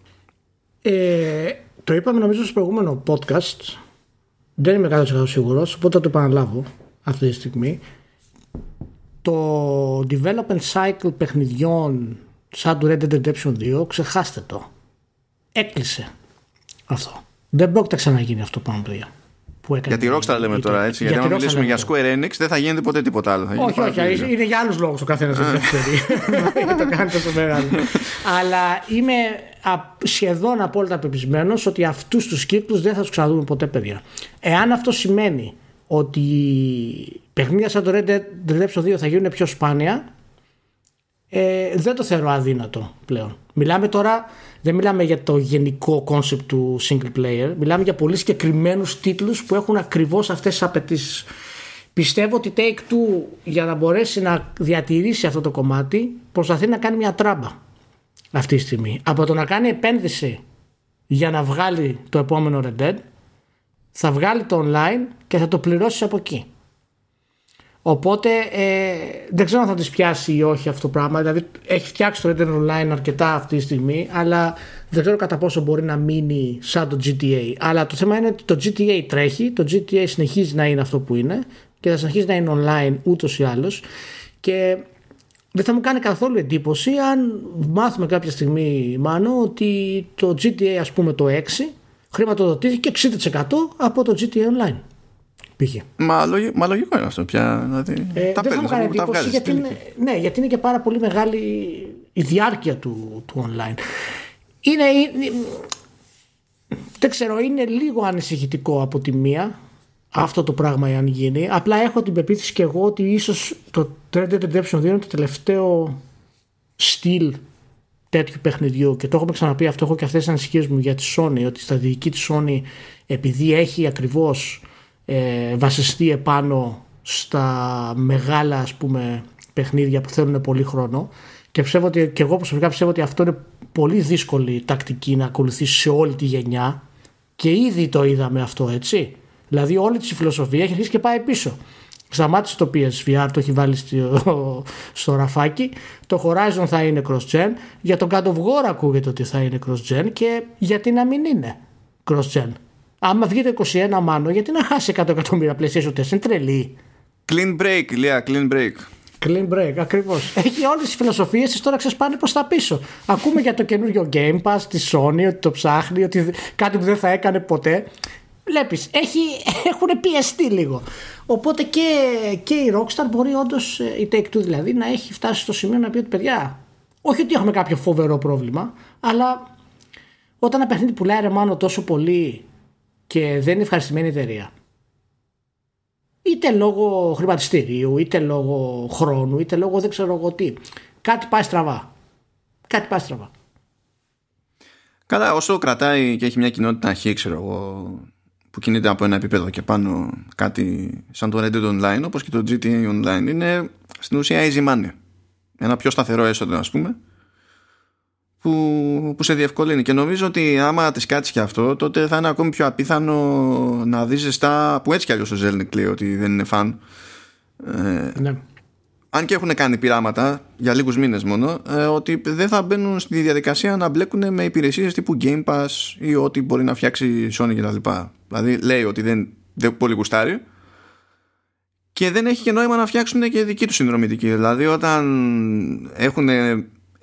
Ε, το είπαμε νομίζω στο προηγούμενο podcast, δεν είμαι 100% σίγουρος, οπότε θα το επαναλάβω αυτή τη στιγμή. Το development cycle παιχνιδιών σαν του Red Dead Redemption 2, ξεχάστε το. Έκλεισε αυτό. Δεν πρόκειται να ξαναγίνει αυτό πάνω παιδιά που έκανε. Για τη Rockstar λέμε τώρα έτσι. Γιατί αν μιλήσουμε για Square Enix δεν θα γίνεται ποτέ τίποτα άλλο. όχι, όχι. Είναι για άλλους λόγους ο καθένας σε Δεν [laughs] το κάνει τόσο μεγάλο. [laughs] Αλλά είμαι σχεδόν απόλυτα πεπισμένος ότι αυτούς τους κύκλους δεν θα τους ξαναδούμε ποτέ, παιδιά. Εάν αυτό σημαίνει ότι παιχνίδια σαν το Red Dead Redemption 2 θα γίνουν πιο σπάνια, ε, δεν το θεωρώ αδύνατο πλέον. Μιλάμε τώρα, δεν μιλάμε για το γενικό concept του single player, μιλάμε για πολύ συγκεκριμένους τίτλους που έχουν ακριβώς αυτές τις απαιτήσεις. Πιστεύω ότι Take-Two για να μπορέσει να διατηρήσει αυτό το κομμάτι προσπαθεί να κάνει μια τράμπα αυτή τη στιγμή. Από το να κάνει επένδυση για να βγάλει το επόμενο Red Dead θα βγάλει το online και θα το πληρώσει από εκεί. Οπότε ε, δεν ξέρω αν θα τη πιάσει ή όχι αυτό το πράγμα. Δηλαδή έχει φτιάξει το Red Dead Online αρκετά αυτή τη στιγμή, αλλά δεν ξέρω κατά πόσο μπορεί να μείνει σαν το GTA. Αλλά το θέμα είναι ότι το GTA τρέχει, το GTA συνεχίζει να είναι αυτό που είναι και θα συνεχίζει να είναι online ούτως ή άλλως. Και δεν θα μου κάνει καθόλου εντύπωση αν μάθουμε κάποια στιγμή, Μάνο, ότι το GTA, ας πούμε, το 6 χρηματοδοτήθηκε 60% από το GTA Online. Μα, λογικό, μα λογικό είναι αυτό πια. Δηλαδή, ε, τα δεν θα μου κάνει εντύπωση γιατί είναι, ναι, γιατί είναι και πάρα πολύ μεγάλη η διάρκεια του, του online. είναι, είναι, δεν ξέρω, είναι λίγο ανησυχητικό από τη μία αυτό το πράγμα αν γίνει. Απλά έχω την πεποίθηση και εγώ ότι ίσως το Red Dead Redemption 2 είναι το τελευταίο στυλ τέτοιου παιχνιδιού και το έχουμε ξαναπεί αυτό έχω και αυτές τις ανησυχίες μου για τη Sony ότι η στρατηγική της Sony επειδή έχει ακριβώς ε, βασιστεί επάνω στα μεγάλα ας πούμε παιχνίδια που θέλουν πολύ χρόνο και, πιστεύω ότι, και εγώ προσωπικά πιστεύω ότι αυτό είναι πολύ δύσκολη τακτική να ακολουθήσει σε όλη τη γενιά και ήδη το είδαμε αυτό έτσι δηλαδή όλη τη φιλοσοφία έχει αρχίσει και πάει πίσω Σταμάτησε το PSVR, το έχει βάλει στο, [laughs] στο ραφάκι. Το Horizon θα είναι cross-gen. Για τον God of War ακούγεται ότι θα είναι cross-gen και γιατί να μην είναι cross-gen. Άμα βγει το 21 μάνο, γιατί να χάσει 100 εκατομμύρια PlayStation 4, είναι τρελή. Clean break, Λία, clean break. Clean break, ακριβώς. Έχει όλες τις φιλοσοφίες της τώρα ξεσπάνε προς τα πίσω. Ακούμε για το καινούριο Game Pass τη Sony ότι το ψάχνει, ότι κάτι που δεν θα έκανε ποτέ. Βλέπεις, [laughs] έχουν πιεστεί λίγο. Οπότε και, και η Rockstar μπορεί όντως, η Take Two δηλαδή, να έχει φτάσει στο σημείο να πει ότι παιδιά, όχι ότι έχουμε κάποιο φοβερό πρόβλημα, αλλά όταν ένα παιχνίδι πουλάει ρε μάνο τόσο πολύ και δεν είναι ευχαριστημένη εταιρεία, είτε λόγω χρηματιστηρίου, είτε λόγω χρόνου, είτε λόγω δεν ξέρω εγώ τι, κάτι πάει στραβά. Κάτι πάει στραβά. Καλά, όσο κρατάει και έχει μια κοινότητα αρχή, ξέρω εγώ, που κινείται από ένα επίπεδο και πάνω κάτι σαν το Reddit Online όπως και το GTA Online είναι στην ουσία easy money ένα πιο σταθερό έσοδο ας πούμε που, που σε διευκολύνει και νομίζω ότι άμα της κάτσεις και αυτό τότε θα είναι ακόμη πιο απίθανο να δεις ζεστά που έτσι κι αλλιώς ο Zelnik λέει ότι δεν είναι φαν ε, ναι. αν και έχουν κάνει πειράματα για λίγους μήνες μόνο ε, ότι δεν θα μπαίνουν στη διαδικασία να μπλέκουν με υπηρεσίες τύπου Game Pass ή ό,τι μπορεί να φτιάξει η Sony κτλ. Δηλαδή λέει ότι δεν, δεν πολύ γουστάρει και δεν έχει και νόημα να φτιάξουν και δική του συνδρομητική. Δηλαδή όταν έχουν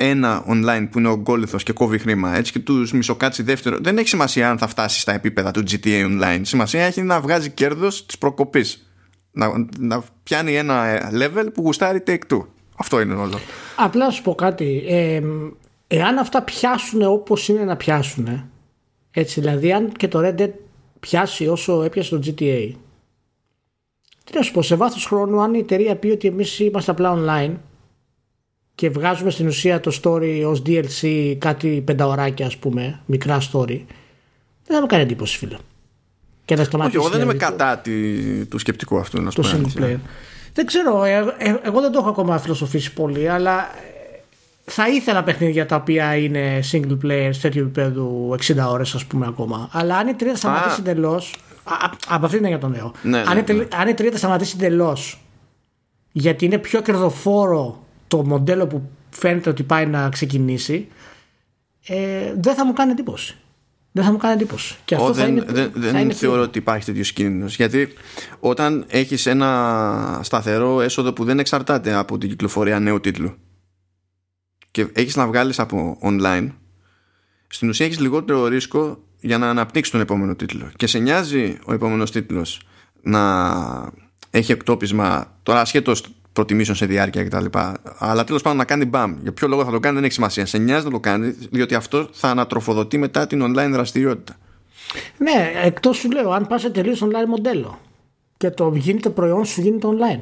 ένα online που είναι ο γκόλιθος και κόβει χρήμα έτσι και τους μισοκάτσει δεύτερο δεν έχει σημασία αν θα φτάσει στα επίπεδα του GTA Online. Σημασία έχει να βγάζει κέρδος της προκοπής. Να, να πιάνει ένα level που γουστάρει take two. Αυτό είναι όλο. Απλά σου πω κάτι ε, εάν αυτά πιάσουν όπως είναι να πιάσουν έτσι δηλαδή αν και το Red Dead πιάσει όσο έπιασε το GTA. Τι να σου πω, σε βάθος χρόνου αν η εταιρεία πει ότι εμείς είμαστε απλά online και βγάζουμε στην ουσία το story ως DLC κάτι πενταωράκια ας πούμε, μικρά story, δεν θα μου κάνει εντύπωση φίλε. Και να Όχι, εγώ δεν είμαι κατά του σκεπτικού αυτού. Να το single player. Δεν ξέρω, ε, ε, εγώ δεν το έχω ακόμα φιλοσοφήσει πολύ, αλλά θα ήθελα παιχνίδια τα οποία είναι single player σε τέτοιο επίπεδο 60 ώρες, ας πούμε, ακόμα. Αλλά αν η τρία σταματήσει εντελώς. Από αυτή είναι για τον νέο. Ναι, αν, ναι, ναι. αν η τρία σταματήσει εντελώς γιατί είναι πιο κερδοφόρο το μοντέλο που φαίνεται ότι πάει να ξεκινήσει, ε, δεν θα μου κάνει εντύπωση. Δεν θα μου κάνει εντύπωση. Και αυτό δεν, θα είναι, δεν, δεν θα είναι θεωρώ ότι υπάρχει τέτοιος κίνδυνος. Γιατί όταν έχεις ένα σταθερό έσοδο που δεν εξαρτάται από την κυκλοφορία νέου τίτλου και έχεις να βγάλεις από online στην ουσία έχεις λιγότερο ρίσκο για να αναπτύξεις τον επόμενο τίτλο και σε νοιάζει ο επόμενος τίτλος να έχει εκτόπισμα τώρα ασχέτως προτιμήσεων σε διάρκεια κτλ. Αλλά τέλος πάντων να κάνει μπαμ. Για ποιο λόγο θα το κάνει δεν έχει σημασία. Σε νοιάζει να το κάνει, διότι αυτό θα ανατροφοδοτεί μετά την online δραστηριότητα. Ναι, εκτός σου λέω, αν πας σε τελείως online μοντέλο και το γίνεται προϊόν σου γίνεται online.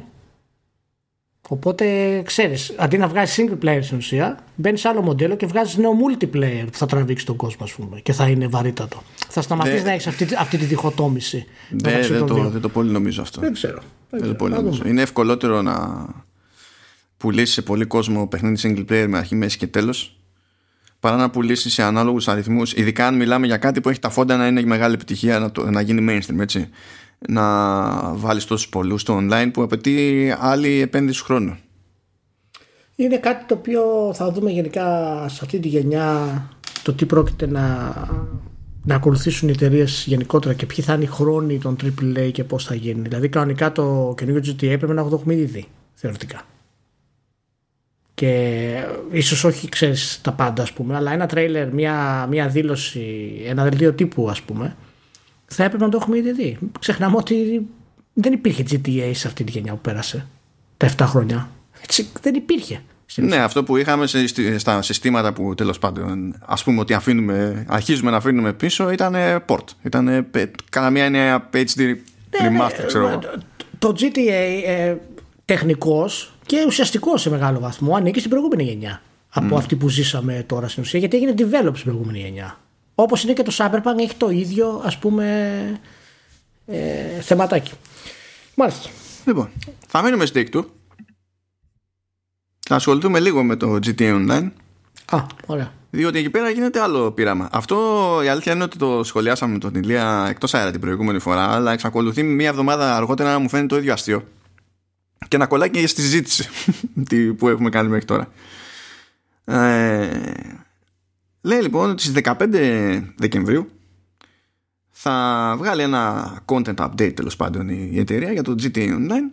Οπότε ξέρεις, αντί να βγάζεις single player στην ουσία, μπαίνεις σε άλλο μοντέλο και βγάζεις νέο multiplayer που θα τραβήξει τον κόσμο, ας πούμε, και θα είναι βαρύτατο. Θα σταματήσεις να έχεις αυτή, αυτή τη διχοτόμηση. Δεν, δεν, το, δεν το πολύ νομίζω αυτό. Δεν ξέρω. Δεν, το πολύ νομίζω. Είναι ευκολότερο να πουλήσεις σε πολύ κόσμο παιχνίδι single player με αρχή, μέση και τέλος, παρά να πουλήσεις σε ανάλογους αριθμούς, ειδικά αν μιλάμε για κάτι που έχει τα φόντα να είναι μεγάλη επιτυχία να, το, να γίνει mainstream, έτσι να βάλεις τόσους πολλούς στο online που απαιτεί άλλη επένδυση χρόνου. Είναι κάτι το οποίο θα δούμε γενικά σε αυτή τη γενιά το τι πρόκειται να, να ακολουθήσουν οι εταιρείες γενικότερα και ποιοι θα είναι οι χρόνοι των AAA και πώς θα γίνει. Δηλαδή κανονικά το καινούργιο GTA πρέπει να το έχουμε ήδη δει, θεωρητικά. Και ίσως όχι ξέρεις τα πάντα ας πούμε, αλλά ένα τρέιλερ, μια, μια δήλωση, ένα δελτίο τύπου ας πούμε, θα έπρεπε να το έχουμε ήδη δει. Ξεχνάμε ότι δεν υπήρχε GTA σε αυτή τη γενιά που πέρασε τα 7 χρόνια. Έτσι, δεν υπήρχε. Ναι, αυτό που είχαμε σε, στα συστήματα που τέλος πάντων ας πούμε ότι αφήνουμε, αρχίζουμε να αφήνουμε πίσω ήταν port. Ήταν κανένα μία HD ναι, remaster, ναι, ξέρω Το GTA ε, τεχνικός και ουσιαστικός σε μεγάλο βαθμό ανήκει στην προηγούμενη γενιά από αυτή που ζήσαμε τώρα στην ουσία γιατί έγινε develop στην προηγούμενη γενιά. Όπως είναι και το Cyberpunk έχει το ίδιο ας πούμε ε, θεματάκι. Μάλιστα. Λοιπόν, θα μείνουμε στη του. Θα ασχοληθούμε λίγο με το GTA Online. Α, ωραία. Διότι εκεί πέρα γίνεται άλλο πείραμα. Αυτό η αλήθεια είναι ότι το σχολιάσαμε με τον Ηλία εκτός αέρα την προηγούμενη φορά, αλλά εξακολουθεί μία εβδομάδα αργότερα να μου φαίνεται το ίδιο αστείο. Και να κολλάει και στη συζήτηση [laughs] που έχουμε κάνει μέχρι τώρα. Ε, λέει λοιπόν ότι στις 15 Δεκεμβρίου θα βγάλει ένα content update τέλος πάντων η εταιρεία για το GTA Online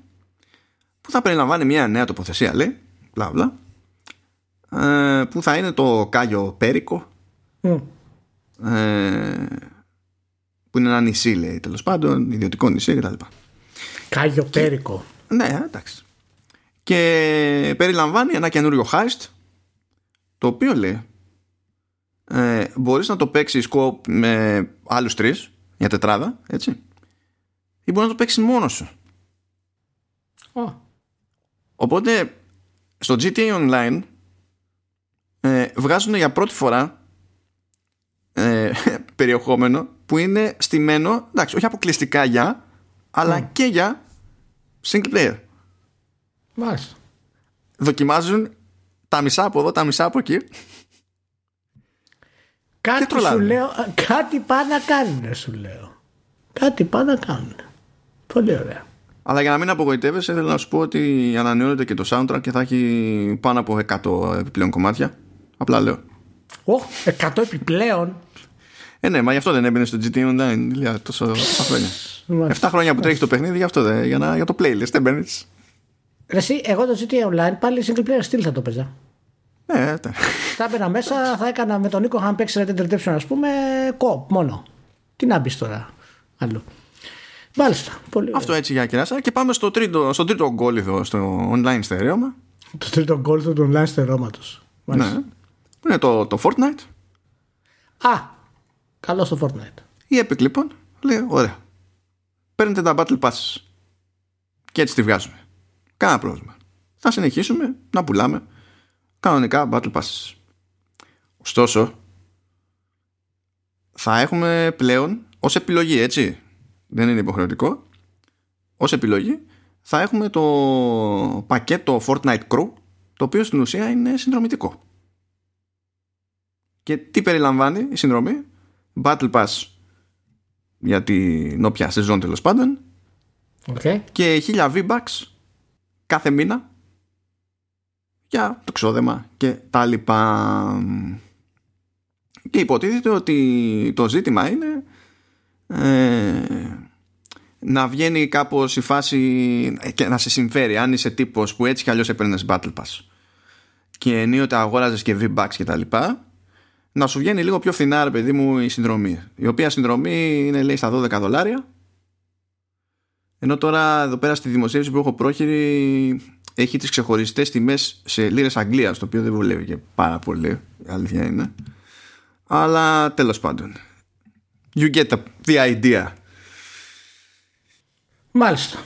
που θα περιλαμβάνει μια νέα τοποθεσία λέει μπλα μπλα ε, που θα είναι το Κάγιο Πέρικο mm. ε, που είναι ένα νησί λέει τέλος πάντων ιδιωτικό νησί κτλ. Κάγιο Πέρικο ναι εντάξει και περιλαμβάνει ένα καινούριο heist το οποίο λέει ε, μπορείς να το παίξεις κοπ με άλλους τρεις για τετράδα έτσι ή μπορείς να το παίξεις μόνος σου oh. οπότε στο GTA Online ε, βγάζουν για πρώτη φορά ε, [laughs] περιεχόμενο που είναι στημένο εντάξει όχι αποκλειστικά για αλλά και για single player Μάλιστα. δοκιμάζουν τα μισά από εδώ, τα μισά από εκεί. Κάτι σου λέω, κάτι πάνε να κάνουν, σου λέω. Κάτι πάνε να κάνουν. Πολύ ωραία. Αλλά για να μην απογοητεύεσαι, θέλω να σου πω ότι ανανεώνεται και το soundtrack και θα έχει πάνω από 100 επιπλέον κομμάτια. Απλά λέω. Οχ, 100 επιπλέον. Ε, ναι, μα γι' αυτό δεν έμπαινε στο GT Online τόσο, τόσο χρόνια. 7 χρόνια που τρέχει το παιχνίδι, γι' αυτό δεν, για, να, για το playlist δεν μπαίνεις. Εσύ, εγώ το GTA Online πάλι single player στυλ θα το παίζα. Ναι, ναι. Θα έμπαινα μέσα, θα έκανα με τον Νίκο, αν παίξει Red Dead Redemption, ας πούμε, κοπ μόνο. Τι να μπεις τώρα αλλού. Μάλιστα. Πολύ Αυτό έτσι για κεράσα. Και πάμε στο τρίτο, στο τρίτο γκόλιδο στο online στερεώμα. Το τρίτο γκόλιδο του online στερεώματος. Ναι. Είναι το, το Fortnite. Α, καλό στο Fortnite. Η Epic λοιπόν λέει: Ωραία. Παίρνετε τα Battle Passes. Και έτσι τη βγάζουμε. Κάνα πρόβλημα. Θα συνεχίσουμε να πουλάμε κανονικά Battle Passes. Ωστόσο, θα έχουμε πλέον ως επιλογή, έτσι, δεν είναι υποχρεωτικό, ως επιλογή θα έχουμε το πακέτο Fortnite Crew, το οποίο στην ουσία είναι συνδρομητικό. Και τι περιλαμβάνει η συνδρομή, Battle Pass για την όποια σεζόν τέλος πάντων okay. και 1000 V-Bucks κάθε μήνα για το ξόδεμα και τα λοιπά. Και υποτίθεται ότι το ζήτημα είναι ε, να βγαίνει κάπως η φάση και να σε συμφέρει αν είσαι τύπος που έτσι κι αλλιώς έπαιρνες Battle Pass. Και ενίοτε αγόραζες και V-Bucks και τα λοιπά να σου βγαίνει λίγο πιο φθηνά ρε παιδί μου η συνδρομή. Η οποία συνδρομή είναι λέει στα 12 δολάρια. Ενώ τώρα εδώ πέρα στη δημοσίευση που έχω πρόχειρη έχει τις ξεχωριστές τιμές σε λίρες Αγγλίας το οποίο δεν βολεύει και πάρα πολύ αλήθεια είναι. Αλλά τέλος πάντων. You get the, idea Μάλιστα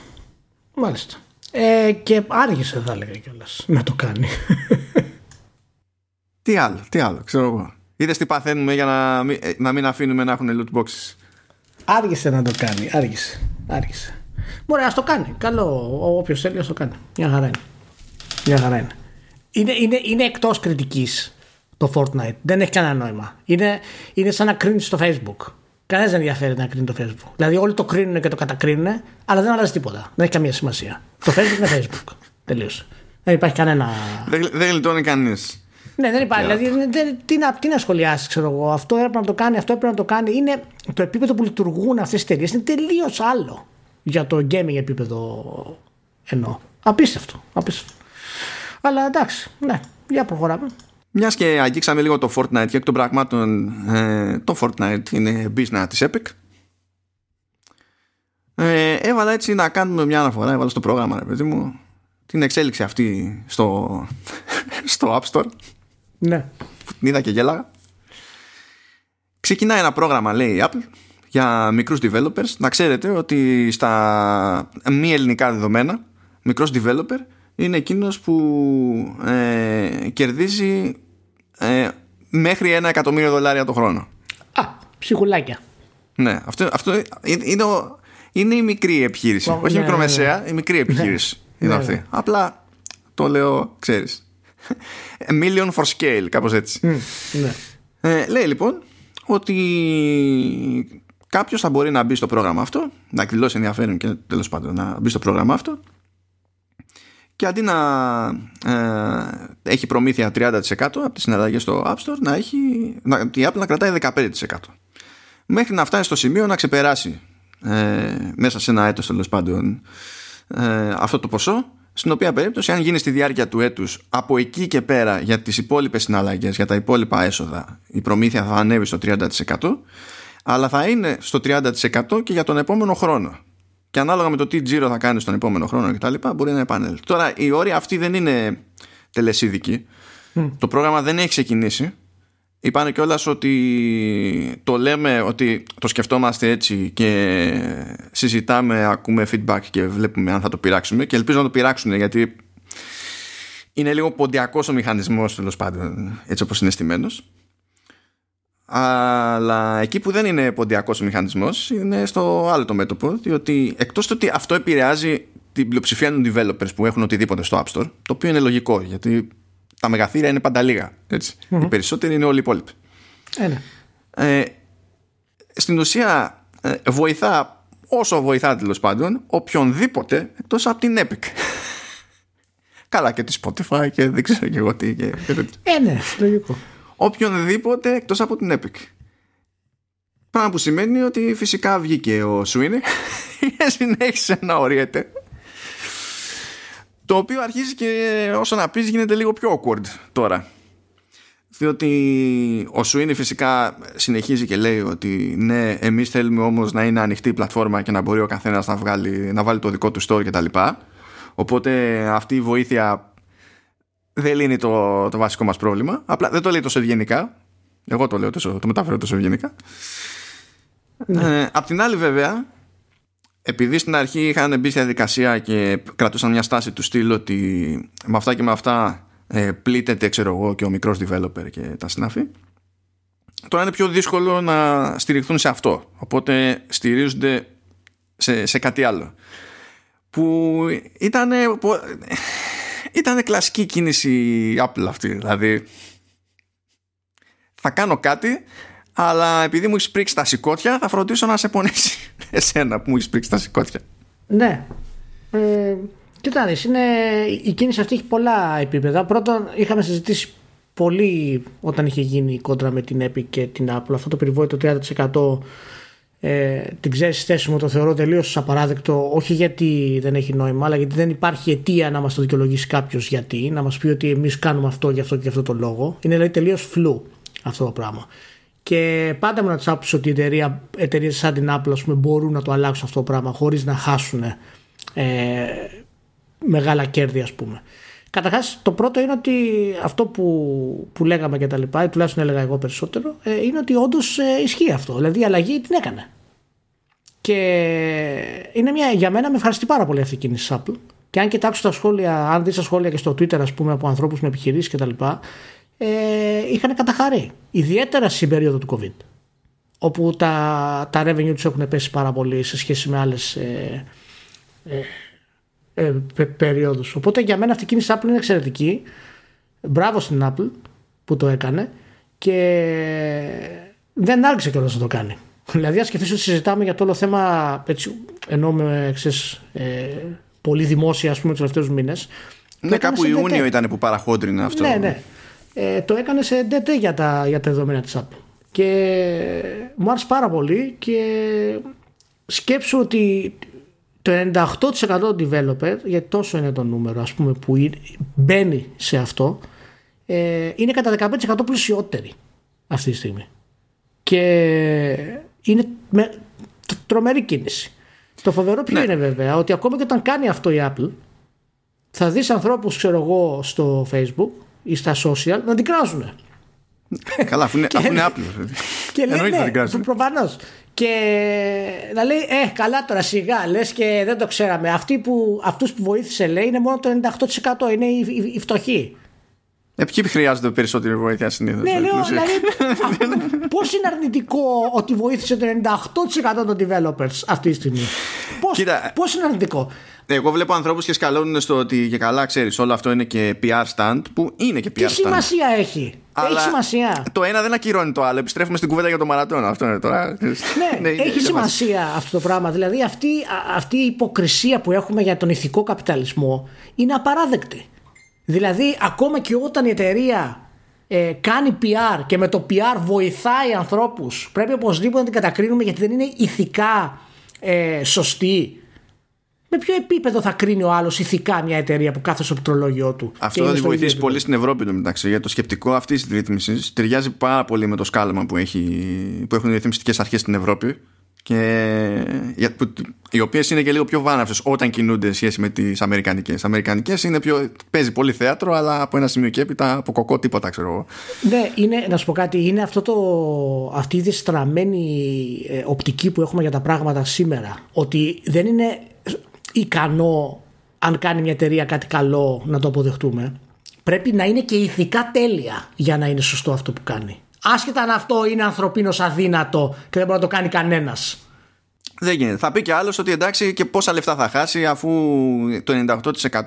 Μάλιστα ε, και άργησε θα έλεγα κιόλας να το κάνει [laughs] Τι άλλο, τι άλλο, ξέρω εγώ Είδες τι παθαίνουμε για να μην, ε, να μην αφήνουμε να έχουν loot boxes Άργησε να το κάνει, άργησε, άργησε Μπορεί να το κάνει. Καλό. Όποιος θέλει, να το κάνει. Μια χαρά είναι. Μια χαρά είναι. Είναι, είναι, είναι εκτός κριτικής το Fortnite. Δεν έχει κανένα νόημα. Είναι, είναι σαν να κρίνεις στο Facebook. Κανένας δεν ενδιαφέρει να κρίνει το Facebook. Δηλαδή, όλοι το κρίνουν και το κατακρίνουν, αλλά δεν αλλάζει τίποτα. Δεν έχει καμία σημασία. Το Facebook είναι Facebook. [laughs] Τελείωσε. Δεν υπάρχει κανένα. Δεν, δεν γλιτώνει κανείς. Ναι, δεν υπάρχει. Δηλαδή, δεν, τι, να, τι να σχολιάσεις, ξέρω εγώ. Αυτό έπρεπε να το κάνει, αυτό έπρεπε να το κάνει. Είναι το επίπεδο που λειτουργούν αυτές τι εταιρείες είναι τελείως άλλο για το gaming επίπεδο εννοώ. Απίστευτο, απίστευτο. Αλλά εντάξει, ναι, για προχωράμε. Μιας και αγγίξαμε λίγο το Fortnite και εκ των πραγμάτων ε, το Fortnite είναι business της Epic. Ε, έβαλα έτσι να κάνουμε μια αναφορά, έβαλα στο πρόγραμμα ρε παιδί μου την εξέλιξη αυτή στο, [laughs] στο App Store. Ναι. Που την είδα και γέλαγα. Ξεκινάει ένα πρόγραμμα, λέει η Apple, για μικρούς developers. Να ξέρετε ότι στα μη ελληνικά δεδομένα, μικρός developer είναι εκείνος που ε, κερδίζει ε, μέχρι ένα εκατομμύριο δολάρια το χρόνο. Α, ψυχουλάκια. Ναι, αυτό, αυτό είναι, είναι η μικρή επιχείρηση. Όχι η ναι, μικρομεσαία, ναι, ναι. η μικρή επιχείρηση είναι αυτή. Απλά το λέω, ξέρεις. A million for scale, κάπως έτσι. ναι. ε, λέει λοιπόν ότι κάποιος θα μπορεί να μπει στο πρόγραμμα αυτό, να εκδηλώσει ενδιαφέρον και τέλος πάντων να μπει στο πρόγραμμα αυτό και αντί να ε, έχει προμήθεια 30% από τις συναλλαγές στο App Store να έχει, να, η Apple να κρατάει 15% μέχρι να φτάσει στο σημείο να ξεπεράσει ε, μέσα σε ένα έτος τέλος πάντων ε, αυτό το ποσό στην οποία περίπτωση αν γίνει στη διάρκεια του έτους από εκεί και πέρα για τις υπόλοιπες συναλλαγές για τα υπόλοιπα έσοδα η προμήθεια θα ανέβει στο 30% αλλά θα είναι στο 30% και για τον επόμενο χρόνο και ανάλογα με το τι τζίρο θα κάνεις στον επόμενο χρόνο και τα λοιπά μπορεί να επανέλθει. Τώρα η όρια αυτή δεν είναι τελεσίδικη το πρόγραμμα δεν έχει ξεκινήσει. Είπανε κιόλας ότι το λέμε ότι το σκεφτόμαστε έτσι και συζητάμε, ακούμε feedback και βλέπουμε αν θα το πειράξουμε. Και ελπίζω να το πειράξουν γιατί είναι λίγο ποντιακός ο μηχανισμός τέλος πάντων έτσι όπως είναι στημένος αλλά εκεί που δεν είναι ποντιακός ο μηχανισμός είναι στο άλλο το μέτωπο διότι εκτός του ότι αυτό επηρεάζει την πλειοψηφία των developers που έχουν οτιδήποτε στο App Store το οποίο είναι λογικό γιατί τα μεγαθύρια είναι πάντα λίγα. Οι περισσότεροι είναι όλοι οι υπόλοιποι. Ε, στην ουσία ε, βοηθά όσο βοηθά τέλος πάντων οποιονδήποτε εκτός από την Epic. [laughs] Καλά και τη Spotify και δεν ξέρω και εγώ τι. Και, ε, ναι, λογικό. Οποιονδήποτε εκτός από την Epic. Πράγμα που σημαίνει ότι φυσικά βγήκε ο Σουίνι [laughs] και συνέχισε να οριέται το οποίο αρχίζει και όσο να πεις γίνεται λίγο πιο awkward τώρα. Διότι ο Σουίνι φυσικά συνεχίζει και λέει ότι ναι, εμείς θέλουμε όμως να είναι ανοιχτή η πλατφόρμα και να μπορεί ο καθένας να, βγάλει, να βάλει το δικό του store κτλ. Οπότε αυτή η βοήθεια δεν λύνει το, το βασικό μας πρόβλημα. Απλά δεν το λέει τόσο ευγενικά. Εγώ το λέω τόσο, το μεταφέρω τόσο ευγενικά. Ναι. Ε, απ' την άλλη βέβαια επειδή στην αρχή είχαν μπει στη διαδικασία και κρατούσαν μια στάση του στυλ ότι με αυτά και με αυτά ε, πλήττεται ξέρω εγώ και ο μικρός developer και τα συνάφη τώρα είναι πιο δύσκολο να στηριχθούν σε αυτό οπότε στηρίζονται σε, σε κάτι άλλο που ήταν ήταν κλασική κίνηση Apple αυτή δηλαδή θα κάνω κάτι αλλά επειδή μου έχεις πρίξει τα σηκώτια θα φροντίσω να σε πονέσει [laughs] εσένα που μου έχεις πρίξει τα σηκώτια. Ναι. Ε, κοιτάξτε, είναι, η κίνηση αυτή έχει πολλά επίπεδα. Πρώτον, είχαμε συζητήσει πολύ όταν είχε γίνει η κόντρα με την Epic και την Apple. Αυτό το περιβόητο 30% ε, την ξέρεις θέση μου το θεωρώ τελείως απαράδεκτο. Όχι γιατί δεν έχει νόημα, αλλά γιατί δεν υπάρχει αιτία να μας το δικαιολογήσει κάποιος γιατί, να μας πει ότι εμείς κάνουμε αυτό για αυτό και αυτό το λόγο. Είναι δηλαδή τελείως φλού αυτό το πράγμα. Και πάντα μου να του άκουσα ότι οι εταιρείες σαν την Apple πούμε, μπορούν να το αλλάξουν αυτό το πράγμα χωρίς να χάσουν ε, μεγάλα κέρδη, ας πούμε. Καταρχάς, το πρώτο είναι ότι αυτό που, που λέγαμε και τα λοιπά, ή τουλάχιστον έλεγα εγώ περισσότερο, ε, είναι ότι όντως ε, ισχύει αυτό. Δηλαδή η αλλαγή την έκανε. Και είναι μια, για μένα με ευχαριστεί πάρα πολύ αυτή η κίνηση τη Apple. Και αν κοιτάξω τα σχόλια, αν δεις τα σχόλια και στο Twitter, ας πούμε, από ανθρώπους με επιχειρήσεις κτλ., ε, είχαν καταχαρεί. Ιδιαίτερα στην περίοδο του COVID. Όπου τα, τα revenue τους έχουν πέσει πάρα πολύ σε σχέση με άλλες ε, ε, ε περίοδους. Οπότε για μένα αυτή η κίνηση Apple είναι εξαιρετική. Μπράβο στην Apple που το έκανε και δεν άργησε κιόλας να το κάνει. [laughs] Δηλαδή, ας σκεφτείς ότι συζητάμε για το όλο θέμα, έτσι, ενώ με ε, πολύ δημόσια, ας πούμε, τους τελευταίους μήνες. Ναι, κάπου Ιούνιο ήταν που παραχόντρινε αυτό. Ναι, ναι ε, το έκανε σε DT για τα, για τα δεδομένα της Apple. Και μου άρεσε πάρα πολύ και σκέψω ότι το 98% των developer, γιατί τόσο είναι το νούμερο ας πούμε που μπαίνει σε αυτό, ε, είναι κατά 15% πλουσιότεροι αυτή τη στιγμή. Και είναι με, τρομερή κίνηση. Το φοβερό ποιο ναι. είναι βέβαια, ότι ακόμα και όταν κάνει αυτό η Apple, θα δεις ανθρώπους ξέρω εγώ στο facebook ή στα social να την κράζουν Καλά, αφού είναι, [laughs] αφού είναι Apple. και λέει, ναι, προφανώς. Και να λέει, Ε, καλά τώρα σιγά, λες και δεν το ξέραμε. Αυτοί που, αυτούς που βοήθησε, λέει, είναι μόνο το 98%. Είναι οι, οι, οι φτωχοί. Ε, ποιοι χρειάζονται περισσότερη βοήθεια συνήθως. Ναι, λέω, δηλαδή, [laughs] πώς είναι αρνητικό ότι βοήθησε το 98% των developers αυτή τη στιγμή; Πώς είναι αρνητικό; Εγώ βλέπω ανθρώπους και σκαλώνουν στο ότι και καλά ξέρεις, όλο αυτό είναι και PR stand που είναι και PR stand. Τι σημασία έχει; Αλλά έχει σημασία. Το ένα δεν ακυρώνει το άλλο. Επιστρέφουμε στην κουβέντα για το μαρατόνο. Αυτό είναι τώρα. Ναι, [laughs] ναι έχει σημασία αυτό το πράγμα. Δηλαδή αυτή, αυτή η υποκρισία που έχουμε για τον ηθικό καπιταλισμό είναι απαράδεκτη. Δηλαδή ακόμα και όταν η εταιρεία ε, κάνει PR και με το PR βοηθάει ανθρώπους πρέπει οπωσδήποτε να την κατακρίνουμε γιατί δεν είναι ηθικά ε, σωστή με ποιο επίπεδο θα κρίνει ο άλλος ηθικά μια εταιρεία που κάθεται στο πληκτρολόγιο του. Αυτό θα τη βοηθήσει πολύ στην Ευρώπη μεταξύ. Γιατί το σκεπτικό αυτής της ρύθμισης ταιριάζει πάρα πολύ με το σκάλαμα που, έχει, που έχουν οι ρυθμιστικέ αρχές στην Ευρώπη. Και, οι οποίες είναι και λίγο πιο βάναυσες όταν κινούνται σχέση με τις Αμερικανικές. Οι Αμερικανικέ παίζει πολύ θέατρο, αλλά από ένα σημείο και έπειτα από κοκό τίποτα, ξέρω εγώ. Ναι, είναι, να σου πω κάτι, είναι αυτό το, αυτή η διστραμμένη ε, οπτική που έχουμε για τα πράγματα σήμερα. Ότι δεν είναι ικανό αν κάνει μια εταιρεία κάτι καλό να το αποδεχτούμε. Πρέπει να είναι και ηθικά τέλεια για να είναι σωστό αυτό που κάνει. Άσχετα αν αυτό είναι ανθρωπίνω αδύνατο και δεν μπορεί να το κάνει κανένας. Δεν γίνεται. Θα πει και άλλος ότι εντάξει και πόσα λεφτά θα χάσει αφού το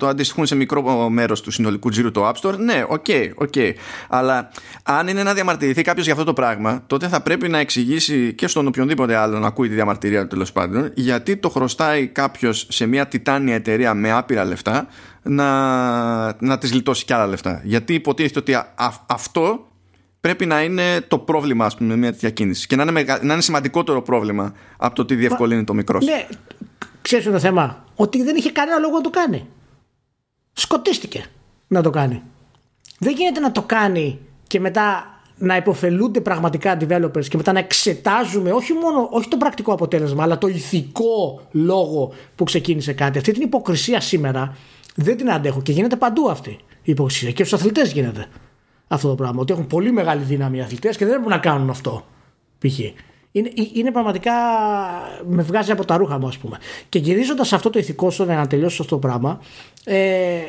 98% αντιστοιχούν σε μικρό μέρος του συνολικού τζίρου του App Store. Ναι, OK, okay, OK. Okay. Αλλά αν είναι να διαμαρτυρηθεί κάποιος για αυτό το πράγμα, τότε θα πρέπει να εξηγήσει και στον οποιονδήποτε άλλο να ακούει τη διαμαρτυρία του τέλος πάντων, γιατί το χρωστάει κάποιος σε μια τιτάνια εταιρεία με άπειρα λεφτά να, να της γλιτώσει κι άλλα λεφτά. Γιατί υποτίθεται ότι αυτό πρέπει να είναι το πρόβλημα ας πούμε, με μια τέτοια κίνηση και να είναι, να είναι σημαντικότερο πρόβλημα από το το ότι διευκολύνει τους μικρούς. Ναι, ξέρεις το θέμα. Ότι δεν είχε κανένα λόγο να το κάνει. Σκοτίστηκε να το κάνει. Δεν γίνεται να το κάνει και μετά να υποφελούνται πραγματικά developers και μετά να εξετάζουμε όχι μόνο όχι το πρακτικό αποτέλεσμα αλλά το ηθικό λόγο που ξεκίνησε κάτι. Αυτή την υποκρισία σήμερα δεν την αντέχω και γίνεται παντού αυτή η υποκρισία και στους αθλητές γίνεται αυτό το πράγμα. Ότι έχουν πολύ μεγάλη δύναμη οι αθλητές και δεν μπορούν να κάνουν αυτό. Π.χ. Είναι, ε, είναι πραγματικά. με βγάζει από τα ρούχα μου, ας πούμε. Και γυρίζοντας αυτό το ηθικό στο να τελειώσω αυτό το πράγμα, ε,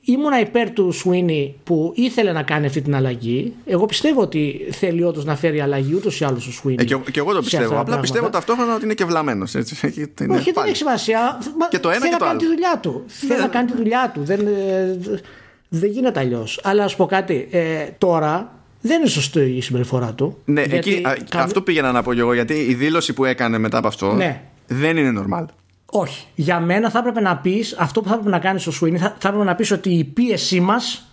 ήμουνα υπέρ του Σουίνι που ήθελε να κάνει αυτή την αλλαγή. Εγώ πιστεύω ότι θέλει όντως να φέρει αλλαγή ούτως ή άλλως ο Σουίνι. Ε, και, και, εγώ το πιστεύω. Απλά πιστεύω ταυτόχρονα ότι είναι και βλαμμένος. Όχι, δεν έχει σημασία. Και το ένα θέλει και το να κάνει τη δουλειά του. Θέλει να κάνει τη δουλειά του. Δεν, ε, δεν γίνεται αλλιώς. Αλλά ας πω κάτι. Ε, τώρα δεν είναι σωστή η συμπεριφορά του. Ναι, εκεί, αυτό πήγαινα να πω και εγώ. Γιατί η δήλωση που έκανε μετά από αυτό ναι. δεν είναι normal. Όχι. Για μένα θα έπρεπε να πεις αυτό που θα έπρεπε να κάνεις στο Sweeney. Θα, θα έπρεπε να πεις ότι η πίεσή μας,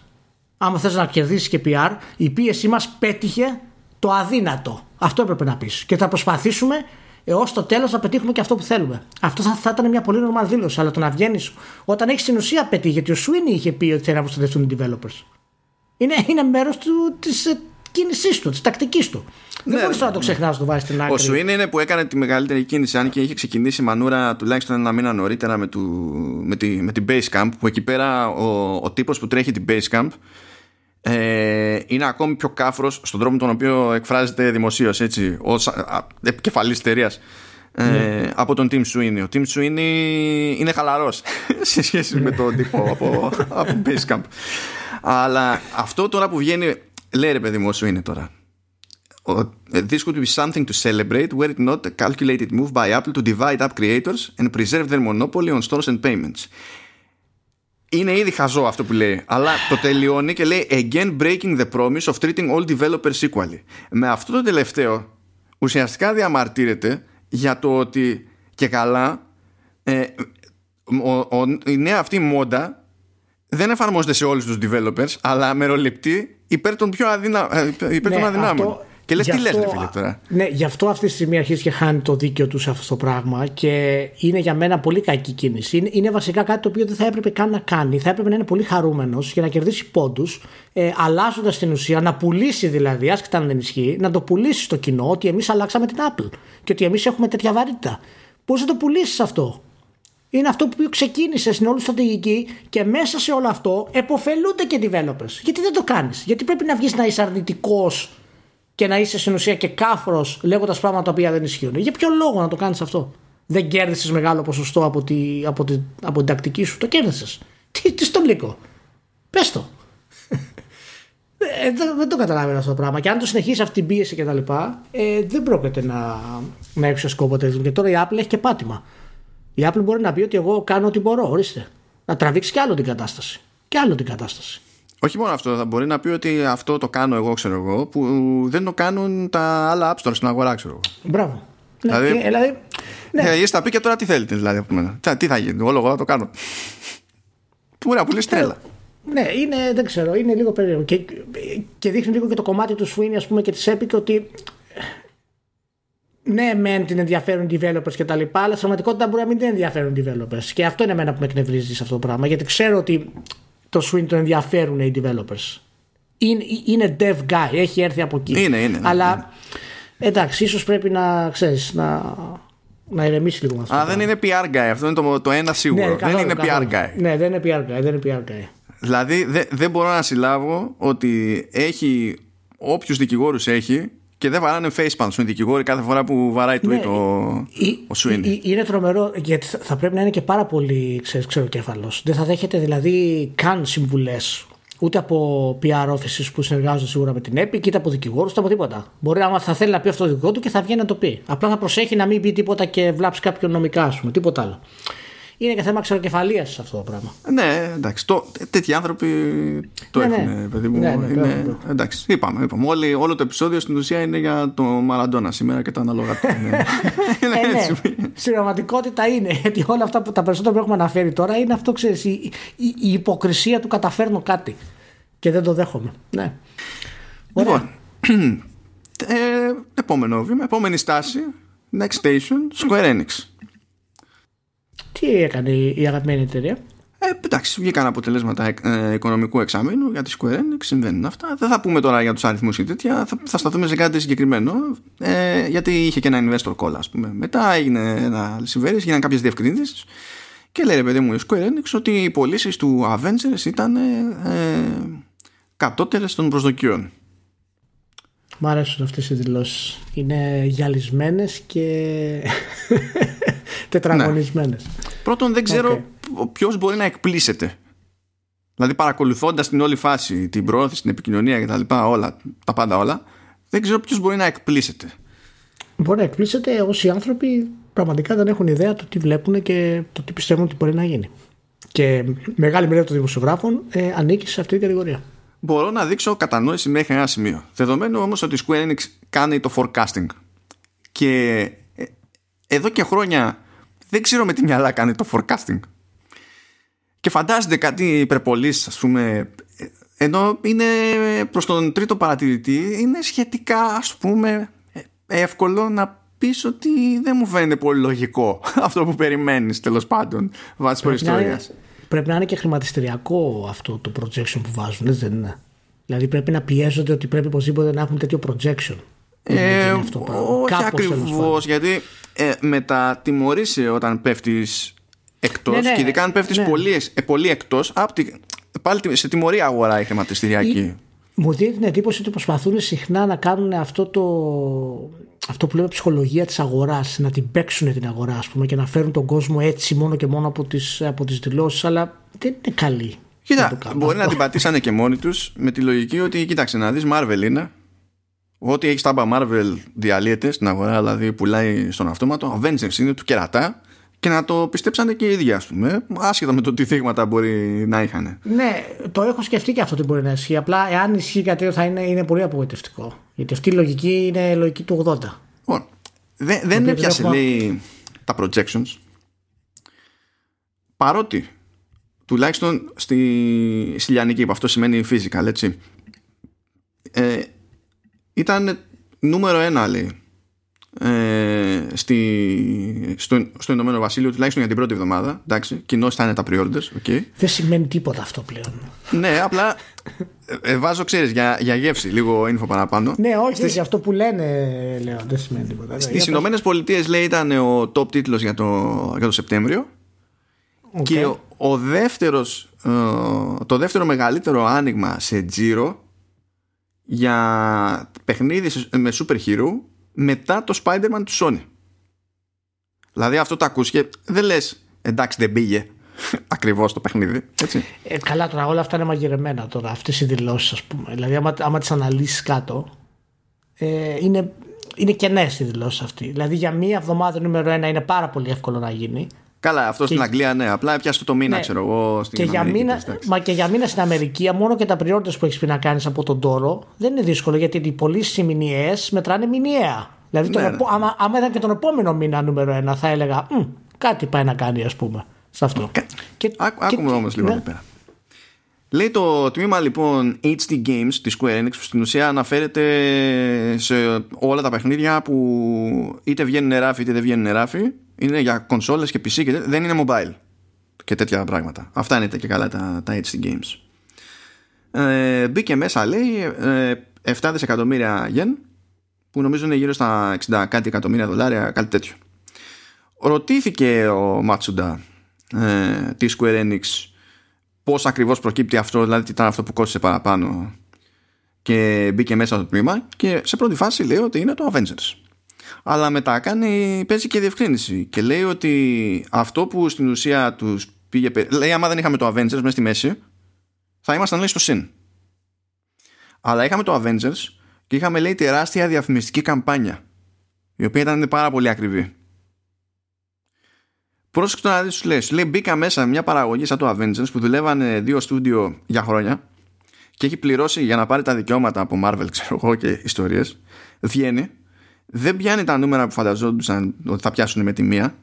άμα θες να κερδίσεις και PR, η πίεσή μας πέτυχε το αδύνατο. Αυτό έπρεπε να πεις. Και θα προσπαθήσουμε έως το τέλος να πετύχουμε και αυτό που θέλουμε. Αυτό θα, θα ήταν μια πολύ normal δήλωση. Αλλά το να βγαίνεις όταν έχεις την ουσία πετύχει, γιατί ο Σουίνι είχε πει ότι θέλει να προστατευτούν οι developers. Είναι, είναι μέρος της ε, κίνησής του, της τακτικής του. Ναι, δεν μπορεί να το ξεχνάς να το βάζεις στην άκρη. Ο Σουίνι είναι που έκανε τη μεγαλύτερη κίνηση, αν και είχε ξεκινήσει η μανούρα τουλάχιστον ένα μήνα νωρίτερα με, του, με, τη, με την Basecamp, που εκεί πέρα ο, ο τύπος που τρέχει την Basecamp ε, είναι ακόμη πιο κάφρος στον τρόπο τον οποίο εκφράζεται δημοσίως έτσι, ως επικεφαλής εταιρείας. Ε, ναι. από τον Tim Sweeney. Ο Tim Sweeney είναι χαλαρός [laughs] σε σχέση με τον τύπο από, από Basecamp. Αλλά αυτό τώρα που βγαίνει λέει ρε παιδί μου όσο είναι τώρα. This would be something to celebrate were it not a calculated move by Apple to divide up creators and preserve their monopoly on stores and payments είναι ήδη χαζό αυτό που λέει. Αλλά το τελειώνει και λέει Again breaking the promise of treating all developers equally. Με αυτό το τελευταίο ουσιαστικά διαμαρτύρεται για το ότι και καλά ε, ο, ο, η νέα αυτή μόντα δεν εφαρμόζεται σε όλους τους developers αλλά μεροληπτεί υπέρ των πιο αδυνα, ε, υπέρ ναι, των αδυνάμων. Και λες, τι λες, φίλε τώρα. Ναι, γι' αυτό αυτή τη στιγμή αρχίζει και χάνει το δίκαιο του σε αυτό το πράγμα και είναι για μένα πολύ κακή κίνηση. Είναι, είναι βασικά κάτι το οποίο δεν θα έπρεπε καν να κάνει. Θα έπρεπε να είναι πολύ χαρούμενος για να κερδίσει πόντους, ε, αλλάζοντας την ουσία, να πουλήσει δηλαδή, άσχετα αν δεν ισχύει, να το πουλήσει στο κοινό ότι εμείς αλλάξαμε την Apple και ότι εμείς έχουμε τέτοια βαρύτητα. Πώς θα το πουλήσεις αυτό, Είναι αυτό που ξεκίνησε στην όλη στρατηγική και μέσα σε όλο αυτό εποφελούνται και developers. Γιατί δεν το κάνεις, Γιατί πρέπει να βγεις να είσαι αρνητικός και να είσαι στην ουσία και κάφρος λέγοντας πράγματα τα οποία δεν ισχύουν. Για ποιο λόγο να το κάνεις αυτό; Δεν κέρδισες μεγάλο ποσοστό από, τη, από, τη, από την τακτική σου; Το κέρδισες. Τι, τι στο λύκο. Πες το. Ε, δεν, δεν το καταλαβαίνω αυτό το πράγμα. Και αν το συνεχίσεις αυτή την πίεση κτλ., ε, δεν πρόκειται να, να έχεις σκόπο τέτοιο. Και τώρα η Apple έχει και πάτημα. Η Apple μπορεί να πει ότι εγώ κάνω ό,τι μπορώ, ορίστε. Να τραβήξεις κι άλλο την κατάσταση. Κι άλλο την κατάσταση. Όχι μόνο αυτό, θα μπορεί να πει ότι αυτό το κάνω εγώ, ξέρω εγώ, που δεν το κάνουν τα άλλα app stores στην αγορά, ξέρω εγώ. Μπράβο. Δηλαδή, ναι, δηλαδή, ναι. Ε, θα πει και τώρα τι θέλετε, δηλαδή από μένα. Τι θα γίνει, όλο εγώ θα το κάνω. Μπορεί να πουλήσει τρέλα. Ναι, είναι, δεν ξέρω, είναι λίγο περίεργο. Και, και δείχνει λίγο και το κομμάτι του Sweeney, ας πούμε, και της Epic ότι ναι, μεν την ενδιαφέρουν οι developers και τα λοιπά, αλλά στην πραγματικότητα μπορεί να μην την ενδιαφέρουν οι developers. Και αυτό είναι εμένα που με εκνευρίζει σε αυτό το πράγμα. Γιατί ξέρω ότι το Swing το ενδιαφέρουν οι developers. Είναι, είναι dev guy, έχει έρθει από εκεί. Είναι, είναι. Ναι, αλλά είναι. εντάξει, ίσως πρέπει να ξέρεις να, να ηρεμήσει λίγο με αυτό. Α, δεν είναι PR guy, αυτό είναι το, το ένα σίγουρο. Ναι, δεν είναι PR guy. Ναι, δεν είναι PR guy. Δεν είναι PR guy. Δηλαδή δεν μπορώ να συλλάβω ότι έχει όποιους δικηγόρους έχει και δεν βαράνε facepalm στον δικηγόροι κάθε φορά που βαράει tweet ναι, ο, ο Είναι τρομερό γιατί θα πρέπει να είναι και πάρα πολύ ξεροκέφαλος. Δεν θα δέχεται δηλαδή καν συμβουλές ούτε από PR offices που συνεργάζονται σίγουρα με την Epic, είτε από δικηγόρους, είτε από τίποτα. Μπορεί άμα θα θέλει να πει αυτό το δικό του και θα βγαίνει να το πει. Απλά θα προσέχει να μην πει τίποτα και βλάψει κάποιον νομικά, ας πούμε, τίποτα άλλο είναι και θέμα ξεροκεφαλία σε αυτό το πράγμα. Ναι, εντάξει. Το, τέτοιοι άνθρωποι το ναι, ναι. έχουν, ναι. παιδί μου. Ναι, ναι, είναι, εντάξει, είπαμε. είπαμε. Όλη, όλο το επεισόδιο στην ουσία είναι για το Μαραντόνα σήμερα και τα ανάλογα του. [laughs] ναι. ε, ναι. Στην πραγματικότητα είναι. Γιατί όλα αυτά που τα περισσότερα που έχουμε αναφέρει τώρα είναι αυτό, ξέρεις, η, η, η, υποκρισία του καταφέρνω κάτι. Και δεν το δέχομαι. Ναι. Λοιπόν, [clears throat] ε, επόμενο βήμα, επόμενη στάση. Next station, Square Enix. Τι έκανε η αγαπημένη εταιρεία; Ε, εντάξει, βγήκαν αποτελέσματα ε, οικονομικού εξάμεινου για τη Square Enix, συμβαίνουν αυτά. Δεν θα πούμε τώρα για τους αριθμούς ή τέτοια, θα, θα σταθούμε σε κάτι συγκεκριμένο. Ε, γιατί είχε και ένα investor call, ας πούμε. Μετά έγινε ένα συμβέρει, έγιναν κάποιες διευκρινήσεις. Και λέει ρε παιδί μου η Square Enix ότι οι πωλήσεις του Avengers ήταν ε, κατώτερες των προσδοκιών. Μ' αρέσουν αυτές οι δηλώσεις. Είναι γυαλισμένες και τετραγωνισμένες. Ναι. Πρώτον, δεν ξέρω okay. ποιος μπορεί να εκπλήσεται. Δηλαδή, παρακολουθώντας την όλη φάση, την προώθηση, την επικοινωνία κτλ., όλα, τα πάντα όλα, δεν ξέρω ποιος μπορεί να εκπλήσεται. Μπορεί να εκπλήσεται όσοι άνθρωποι πραγματικά δεν έχουν ιδέα το τι βλέπουν και το τι πιστεύουν ότι μπορεί να γίνει. Και μεγάλη μερίδα των δημοσιογράφων ε, ανήκει σε αυτή την κατηγορία. Μπορώ να δείξω κατανόηση μέχρι ένα σημείο. Δεδομένου όμως ότι η Square Enix κάνει το forecasting και ε, εδώ και χρόνια δεν ξέρω με τι μυαλά κάνει το forecasting. Και φαντάζεται κάτι υπερπολής ας πούμε ενώ είναι προς τον τρίτο παρατηρητή είναι σχετικά ας πούμε εύκολο να πεις ότι δεν μου φαίνεται πολύ λογικό [laughs] αυτό που περιμένεις τέλος πάντων βάσει προϊστορίας. Πρέπει να είναι και χρηματιστηριακό αυτό το projection που βάζουν, δεν είναι. Δηλαδή πρέπει να πιέζονται ότι πρέπει οπωσδήποτε να έχουν τέτοιο projection. Ε, όχι ακριβώς, γιατί ε, μετατιμωρείσαι όταν πέφτεις εκτός ναι, ναι, και ειδικά αν πέφτεις ναι. πολύ, ε, πολύ εκτός, πάλι σε τιμωρία αγορά η χρηματιστηριακή. Μου δίνει την εντύπωση ότι προσπαθούν συχνά να κάνουν αυτό το αυτό που λέμε ψυχολογία της αγοράς να την παίξουν την αγορά ας πούμε, και να φέρουν τον κόσμο έτσι μόνο και μόνο από τις, από τις δηλώσεις αλλά δεν είναι καλή Κοίτα, μπορεί να την πατήσανε και μόνοι τους με τη λογική ότι κοίταξε να δεις Marvel είναι Ό,τι έχει τάμπα Marvel διαλύεται στην αγορά, δηλαδή πουλάει στον αυτόματο. Avengers είναι του κερατά και να το πιστέψανε και οι ίδιοι, ας πούμε, άσχετα με το τι θύματα μπορεί να είχαν. Ναι, το έχω σκεφτεί και αυτό ότι μπορεί να ισχύει. Απλά, εάν ισχύει κάτι θα είναι, είναι πολύ απογοητευτικό. Γιατί αυτή η λογική είναι λογική του 80. Λοιπόν, δεν, δεν έπιασε, έχουμε... λέει, τα projections. Παρότι, τουλάχιστον στη, στη Λιανική, που αυτό σημαίνει physical, έτσι. Ε, ήταν νούμερο ένα λέει ε, στη, στο, στο Ηνωμένο Βασίλειο τουλάχιστον για την πρώτη εβδομάδα εντάξει, κοινώς θα είναι τα pre-orders okay. δεν σημαίνει τίποτα αυτό πλέον. Ναι απλά ε, ε, βάζω ξέρεις για, για γεύση λίγο info παραπάνω. Ναι όχι Στις... αυτό που λένε λέω δεν σημαίνει τίποτα. Στις Ηνωμένες Πολιτείες λέει ήταν ο top τίτλος για το, για το Σεπτέμβριο. Και ο, ο δεύτερος, ε, το δεύτερο μεγαλύτερο άνοιγμα σε τζίρο για παιχνίδι με super hero μετά το Spider-Man του Sony. Δηλαδή αυτό το ακούς και δεν λες εντάξει δεν πήγε [laughs] ακριβώς το παιχνίδι. Έτσι. Ε, καλά τώρα όλα αυτά είναι μαγειρεμένα τώρα αυτές οι δηλώσεις ας πούμε. Δηλαδή άμα, άμα τις αναλύσεις κάτω ε, είναι, είναι κενές οι δηλώσεις αυτοί. Δηλαδή για μία εβδομάδα νούμερο ένα είναι πάρα πολύ εύκολο να γίνει. Καλά, αυτό και... στην Αγγλία, ναι. Απλά πιάσε το μήνα, ναι. ξέρω εγώ. Στην και για μήνα, μα και για μήνα στην Αμερική, μόνο και τα πριόρτε που έχεις πει να κάνεις από τον τόρο δεν είναι δύσκολο γιατί οι πωλήσει μηνιαίε μετράνε μηνιαία. Δηλαδή, ναι, ναι. άμα, άμα ήταν και τον επόμενο μήνα νούμερο ένα, θα έλεγα κάτι πάει να κάνει, ας πούμε, σε αυτό. Και, άκουμε όμως λίγο ναι. εδώ πέρα. Λέει το τμήμα λοιπόν HD Games της Square Enix που στην ουσία αναφέρεται σε όλα τα παιχνίδια που είτε βγαίνουν ράφι είτε δεν βγαίνουν ράφι είναι για κονσόλες και PC και δεν είναι mobile και τέτοια πράγματα. Αυτά είναι και καλά τα, τα HD games. Ε, μπήκε μέσα λέει ε, 7 δισεκατομμύρια γεν που νομίζω είναι γύρω στα 60 κάτι εκατομμύρια δολάρια κάτι τέτοιο. Ρωτήθηκε ο Μάτσουντα ε, της Square Enix πώς ακριβώς προκύπτει αυτό δηλαδή τι ήταν αυτό που κόστησε παραπάνω και μπήκε μέσα στο τμήμα και σε πρώτη φάση λέει ότι είναι το Avengers αλλά μετά κάνει, παίζει και διευκρίνηση και λέει ότι αυτό που στην ουσία τους πήγε λέει άμα δεν είχαμε το Avengers μέσα στη μέση θα ήμασταν λέει στο συν. Αλλά είχαμε το Avengers και είχαμε λέει τεράστια διαφημιστική καμπάνια η οποία ήταν πάρα πολύ ακριβή. Πρόσεξε το να δεις σου λέει, σου λέει μπήκα μέσα μια παραγωγή σαν το Avengers που δουλεύανε δύο στούντιο για χρόνια και έχει πληρώσει για να πάρει τα δικαιώματα από Marvel ξέρω εγώ και ιστορίες βγαίνει δεν πιάνει τα νούμερα που φανταζόντουσαν ότι θα πιάσουν με τη μία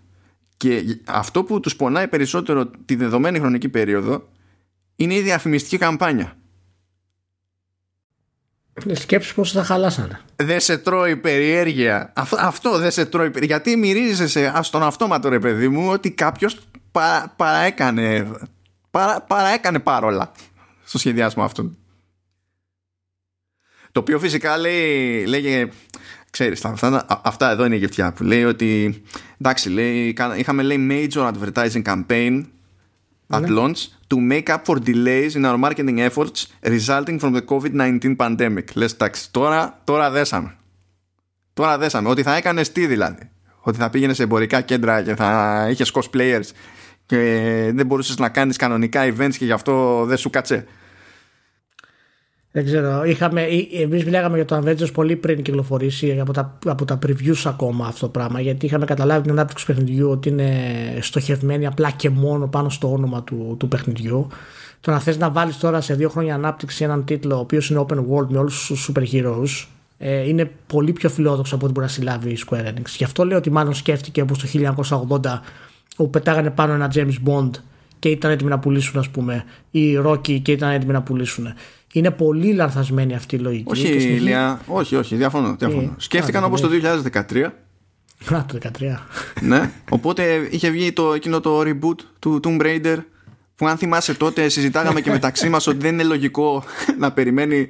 και αυτό που τους πονάει περισσότερο τη δεδομένη χρονική περίοδο είναι η διαφημιστική καμπάνια. Σκέψου πώς θα χαλάσανε. Δεν σε τρώει περιέργεια. Αυτό, αυτό δεν σε τρώει περιέργεια. Γιατί μυρίζεσαι στον αυτόματο ρε παιδί μου ότι κάποιος παρά, παραέκανε, παρά, παραέκανε παρόλα στο σχεδιάσμα αυτού. Το οποίο φυσικά λέει, λέγε Ξέρεις, αυτά, αυτά εδώ είναι η γευτιά που λέει ότι εντάξει, λέει, είχαμε λέει major advertising campaign at ναι. launch to make up for delays in our marketing efforts resulting from the COVID-19 pandemic. Λες, εντάξει, τώρα, τώρα δέσαμε. Τώρα δέσαμε. Ότι θα έκανες τι δηλαδή; Ότι θα πήγαινες σε εμπορικά κέντρα και θα είχες cosplayers και δεν μπορούσες να κάνεις κανονικά events και γι' αυτό δεν σου κάτσε. Δεν ξέρω. Είχαμε, εμείς μιλάγαμε για το Avengers πολύ πριν κυκλοφορήσει από τα, από τα previews ακόμα αυτό το πράγμα γιατί είχαμε καταλάβει την ανάπτυξη του παιχνιδιού ότι είναι στοχευμένη απλά και μόνο πάνω στο όνομα του, του παιχνιδιού. Το να θες να βάλεις τώρα σε δύο χρόνια ανάπτυξη έναν τίτλο ο οποίος είναι open world με όλους τους super heroes ε, είναι πολύ πιο φιλόδοξο από ό,τι μπορεί να συλλάβει η Square Enix. Γι' αυτό λέω ότι μάλλον σκέφτηκε όπως το 1980 όπου πετάγανε πάνω ένα James Bond και ήταν έτοιμοι να πουλήσουν ας πούμε ή Rocky και ήταν έτοιμοι να πουλήσουν είναι πολύ λανθασμένη αυτή η λογική. Όχι, Ηλία, όχι, όχι, διαφωνώ. διαφωνώ. Ε, Σκέφτηκαν όπως το 2013. Α, το 2013. [laughs] ναι, οπότε είχε βγει το, εκείνο το reboot του Tomb Raider που αν θυμάσαι τότε συζητάγαμε και μεταξύ μας ότι δεν είναι λογικό [laughs] να περιμένει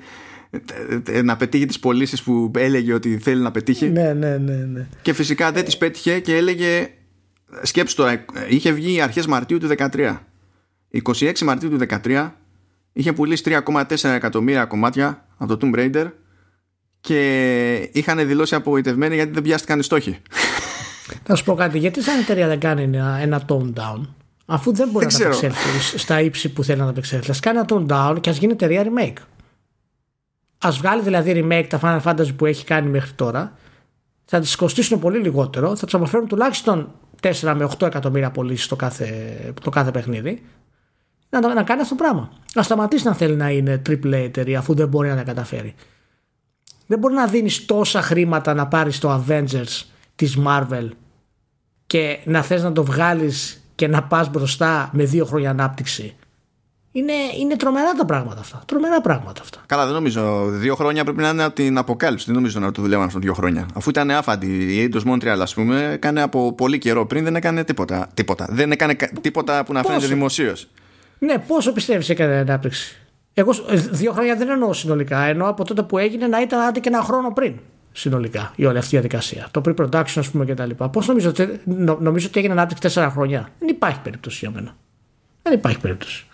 ε, να πετύχει τις πωλήσεις που έλεγε ότι θέλει να πετύχει. Ναι, ναι, ναι. ναι. Και φυσικά δεν τις πέτυχε και έλεγε σκέψου τώρα, είχε βγει αρχές Μαρτίου του 2013. 26 Μαρτίου του 2013 είχε πουλήσει 3,4 εκατομμύρια κομμάτια από το Tomb Raider και είχαν δηλώσει απογοητευμένοι γιατί δεν πιάστηκαν οι στόχοι. [laughs] Θα σου πω κάτι, γιατί σαν εταιρεία δεν κάνει ένα, ένα tone down αφού δεν μπορεί δεν να απεξέλθεις στα ύψη που θέλει να απεξέλθεις. Α κάνει ένα tone down και ας γίνει εταιρεία remake. Α βγάλει δηλαδή remake τα Final Fantasy που έχει κάνει μέχρι τώρα, θα τις κοστίσουν πολύ λιγότερο, θα του αποφέρουν τουλάχιστον 4 με 8 εκατομμύρια πωλήσεις το κάθε, το κάθε παιχνίδι να, να κάνει αυτό το πράγμα. Να σταματήσει να θέλει να είναι AAA εταιρεία αφού δεν μπορεί να τα καταφέρει. Δεν μπορεί να δίνεις τόσα χρήματα να πάρεις το Avengers της Marvel και να θες να το βγάλεις και να πας μπροστά με δύο χρόνια ανάπτυξη. Είναι, είναι τρομερά τα πράγματα αυτά. Τρομερά πράγματα αυτά. Καλά, δεν νομίζω. Δύο χρόνια πρέπει να είναι από την αποκάλυψη. Δεν νομίζω να το δουλεύαν αυτό δύο χρόνια. Αφού ήταν άφαντη. Η Eidos Montreal, ας πούμε, έκανε από πολύ καιρό πριν δεν έκανε τίποτα. τίποτα. Δεν έκανε τίποτα που να φαίνεται δημοσίως. Ναι, πόσο πιστεύεις έκανε ανάπτυξη; Εγώ ε, δύο χρόνια δεν εννοώ συνολικά. Εννοώ από τότε που έγινε να ήταν άντε και ένα χρόνο πριν συνολικά η όλη αυτή η διαδικασία. Το pre-production, ας πούμε, κτλ. Πώς νομίζω, ότι, νομίζω ότι έγινε ανάπτυξη τέσσερα χρόνια; Δεν υπάρχει περίπτωση για μένα. Δεν υπάρχει περίπτωση.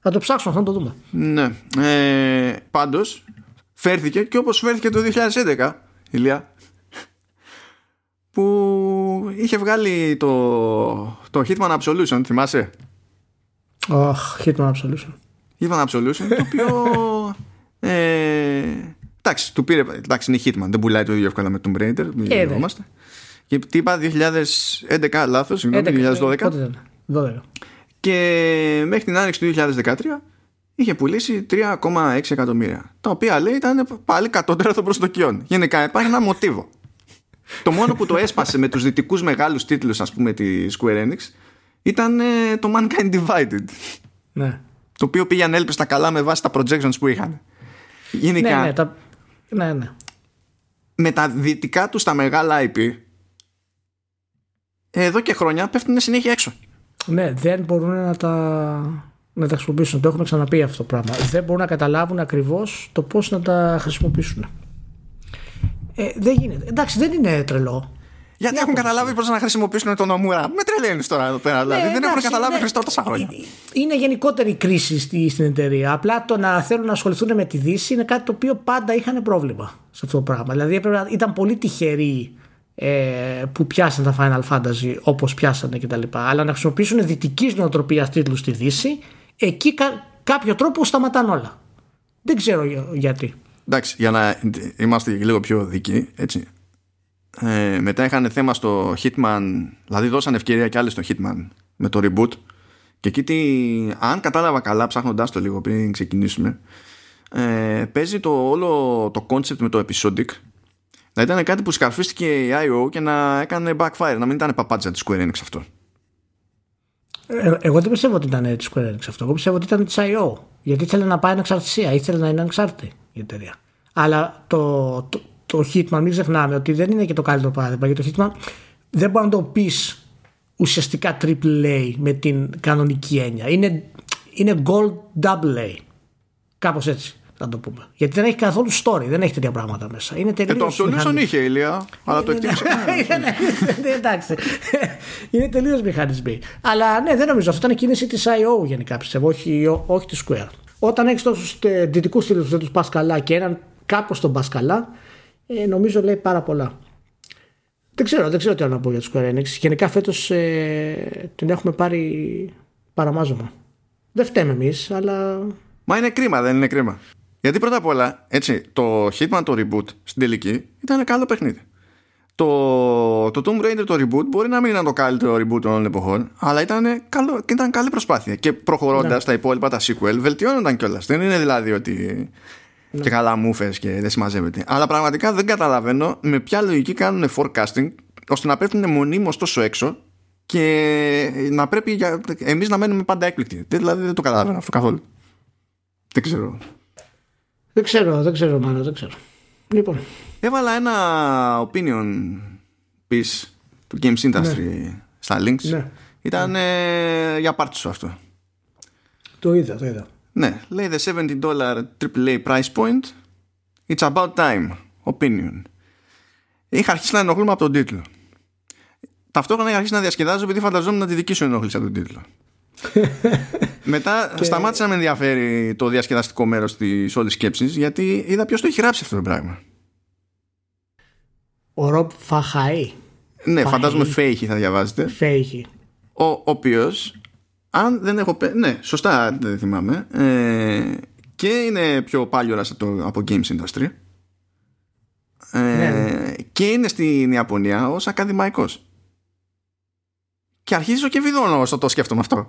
Θα το ψάξουμε αυτό να το δούμε. Ναι. Ε, πάντως φέρθηκε και όπως φέρθηκε το 2011 Ηλία που είχε βγάλει το, το Hitman Absolution θυμάσαι; Oh, Hitman Absolution Hitman Absolution το οποίο ε, εντάξει, του πήρε, εντάξει είναι Hitman δεν πουλάει το ίδιο εύκολα με Tomb Raider μην ε, και τι είπα 2011 λάθος συγγνώμη 2012 12. και μέχρι την άνοιξη του 2013 είχε πουλήσει 3,6 εκατομμύρια. Τα οποία λέει ήταν πάλι κατώτερα των προσδοκιών. Γενικά υπάρχει ένα μοτίβο. το μόνο που το έσπασε με τους δυτικούς μεγάλους τίτλους ας πούμε της Square Enix ήταν ε, το Mankind Divided. Ναι. Το οποίο πήγαν έλπιστα καλά με βάση τα projections που είχαν. Γενικά, ναι, ναι, τα... ναι, ναι. με τα δυτικά τους στα μεγάλα IP εδώ και χρόνια πέφτουν συνέχεια έξω. Ναι, δεν μπορούν να τα, να τα χρησιμοποιήσουν. Το έχουμε ξαναπεί αυτό το πράγμα. Δεν μπορούν να καταλάβουν ακριβώς το πώς να τα χρησιμοποιήσουν. Ε, δεν γίνεται. Εντάξει, δεν είναι τρελό. Γιατί έχουν καταλάβει πώς να χρησιμοποιήσουν τον Ομούρα. Με τρελαίνεις τώρα εδώ πέρα. Δηλαδή. Ναι, δεν έχουν καταλάβει ναι. Χριστό τόσα χρόνια. Είναι γενικότερη κρίση στην εταιρεία. Απλά το να θέλουν να ασχοληθούν με τη Δύση είναι κάτι το οποίο πάντα είχαν πρόβλημα σε αυτό το πράγμα. Δηλαδή ήταν πολύ τυχεροί ε, που πιάσαν τα Final Fantasy όπως πιάσανε κτλ. Αλλά να χρησιμοποιήσουν δυτικής νοοτροπίας τίτλους στη Δύση, εκεί κα, κάποιο τρόπο σταματάνε όλα. Δεν ξέρω γιατί. Εντάξει, για να είμαστε λίγο πιο δικοί, έτσι. Ε, μετά είχαν θέμα στο Hitman, δηλαδή δώσαν ευκαιρία και άλλοι στο Hitman με το reboot. Και εκεί τι, αν κατάλαβα καλά ψάχνοντάς το λίγο πριν ξεκινήσουμε, ε, παίζει το όλο το concept με το episodic να ήταν κάτι που σκαρφίστηκε η IO και να έκανε backfire, να μην ήταν παπάτσα της Square Enix αυτό. Ε, εγώ δεν πιστεύω ότι ήταν της Square Enix αυτό. Εγώ πιστεύω ότι ήταν της IO. Γιατί ήθελε να πάει ανεξαρτησία, ήθελε να είναι ανεξάρτητη η εταιρεία. Αλλά το, το, το Hitman, μην ξεχνάμε ότι δεν είναι και το καλύτερο παράδειγμα. Γιατί το Hitman δεν μπορεί να το πεις ουσιαστικά AAA με την κανονική έννοια. Είναι, είναι gold double A. Κάπως έτσι να το πούμε. Γιατί δεν έχει καθόλου story, δεν έχει τέτοια πράγματα μέσα. Είναι τελείως. Ε, το Absolution είχε ηλία, αλλά το εκτίμησε. [laughs] Ναι, εντάξει. Είναι τελείως μηχανισμοί. Αλλά ναι, δεν νομίζω. Αυτό ήταν κίνηση της IO γενικά πιστεύω, όχι, όχι της Square. Όταν έχεις τόσους δυτικούς τίτλου δεν τους πας καλά και έναν κάπως τον πας καλά, ε, νομίζω λέει πάρα πολλά. Δεν ξέρω, δεν ξέρω τι άλλο να πω για τη Square Enix. Γενικά φέτος ε, την έχουμε πάρει παραμάζωμα. Δεν φταίμε εμείς, αλλά. Μα είναι κρίμα, δεν είναι κρίμα. Γιατί πρώτα απ' όλα, έτσι, το Hitman το reboot στην τελική ήταν καλό παιχνίδι. Το, το Tomb Raider το reboot μπορεί να μην ήταν το καλύτερο reboot των όλων εποχών, αλλά ήταν, καλό, ήταν καλή προσπάθεια. Και προχωρώντας ναι. τα υπόλοιπα τα sequel, βελτιώνονταν κιόλας. Δεν είναι δηλαδή ότι. Ναι. και καλά μούφε και δεν συμμαζεύεται. Αλλά πραγματικά δεν καταλαβαίνω με ποια λογική κάνουν forecasting ώστε να πέφτουν μονίμως τόσο έξω και να πρέπει εμείς να μένουμε πάντα έκπληκτοι. Δηλαδή δεν το καταλαβαίνω αυτό καθόλου. Δεν ξέρω. Δεν ξέρω, δεν ξέρω μάλλον, δεν ξέρω. Λοιπόν. Έβαλα ένα opinion piece του Games Industry ναι. στα links. Ναι. Ήταν ναι. για πάρτι σου αυτό. Το είδα, το είδα. Ναι, λέει the 70 dollar AAA price point. It's about time. Opinion. Είχα αρχίσει να ενοχλούμε από τον τίτλο. Ταυτόχρονα είχα αρχίσει να διασκεδάζω επειδή φανταζόμουν να τη δική σου ενόχληση από τον τίτλο. [laughs] Μετά και... σταμάτησα να με ενδιαφέρει το διασκεδαστικό μέρος της όλης σκέψης γιατί είδα ποιος το έχει γράψει αυτό το πράγμα. Ο Ρομπ Φαχαή. Ναι, Φαχαή. φαντάζομαι Φέιχη θα διαβάζετε. Φέιχη. Ο, ο οποίος, αν δεν έχω ναι, σωστά δεν θυμάμαι, ε, και είναι πιο πάλιορας από, από Games Industry ε, ναι. και είναι στην Ιαπωνία ως ακαδημαϊκός. Και αρχίζω και βιδώνω όσο το σκέφτομαι αυτό.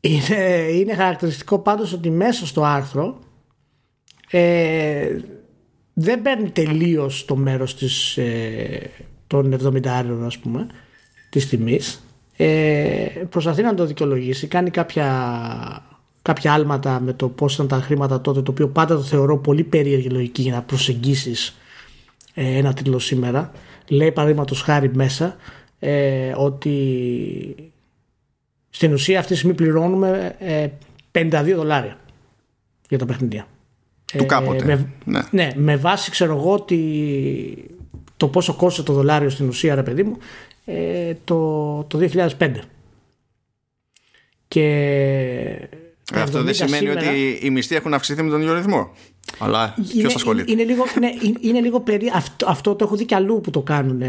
Είναι, είναι χαρακτηριστικό πάντως ότι μέσα στο άρθρο ε, δεν παίρνει τελείως το μέρος της, ε, των 70 ας πούμε της τιμής ε, προσπαθεί να το δικαιολογήσει κάνει κάποια, κάποια άλματα με το πώς ήταν τα χρήματα τότε το οποίο πάντα το θεωρώ πολύ περίεργη λογική για να προσεγγίσεις ε, ένα τίτλο σήμερα λέει παραδείγματος χάρη μέσα ε, ότι στην ουσία αυτή τη στιγμή πληρώνουμε ε, 52 δολάρια για τα παιχνίδια. Του ε, κάποτε. Με, ναι. ναι. με βάση ξέρω εγώ ότι το πόσο κόστησε το δολάριο στην ουσία ρε παιδί μου ε, το, το 2005. Και Και ε, αυτό δεν σημαίνει σήμερα... ότι οι μισθοί έχουν αυξηθεί με τον ίδιο ρυθμό. Αλλά ποιος ασχολείται; Είναι, λίγο, ναι, είναι λίγο περί... αυτό, αυτό το έχω δει κι αλλού που το κάνουν.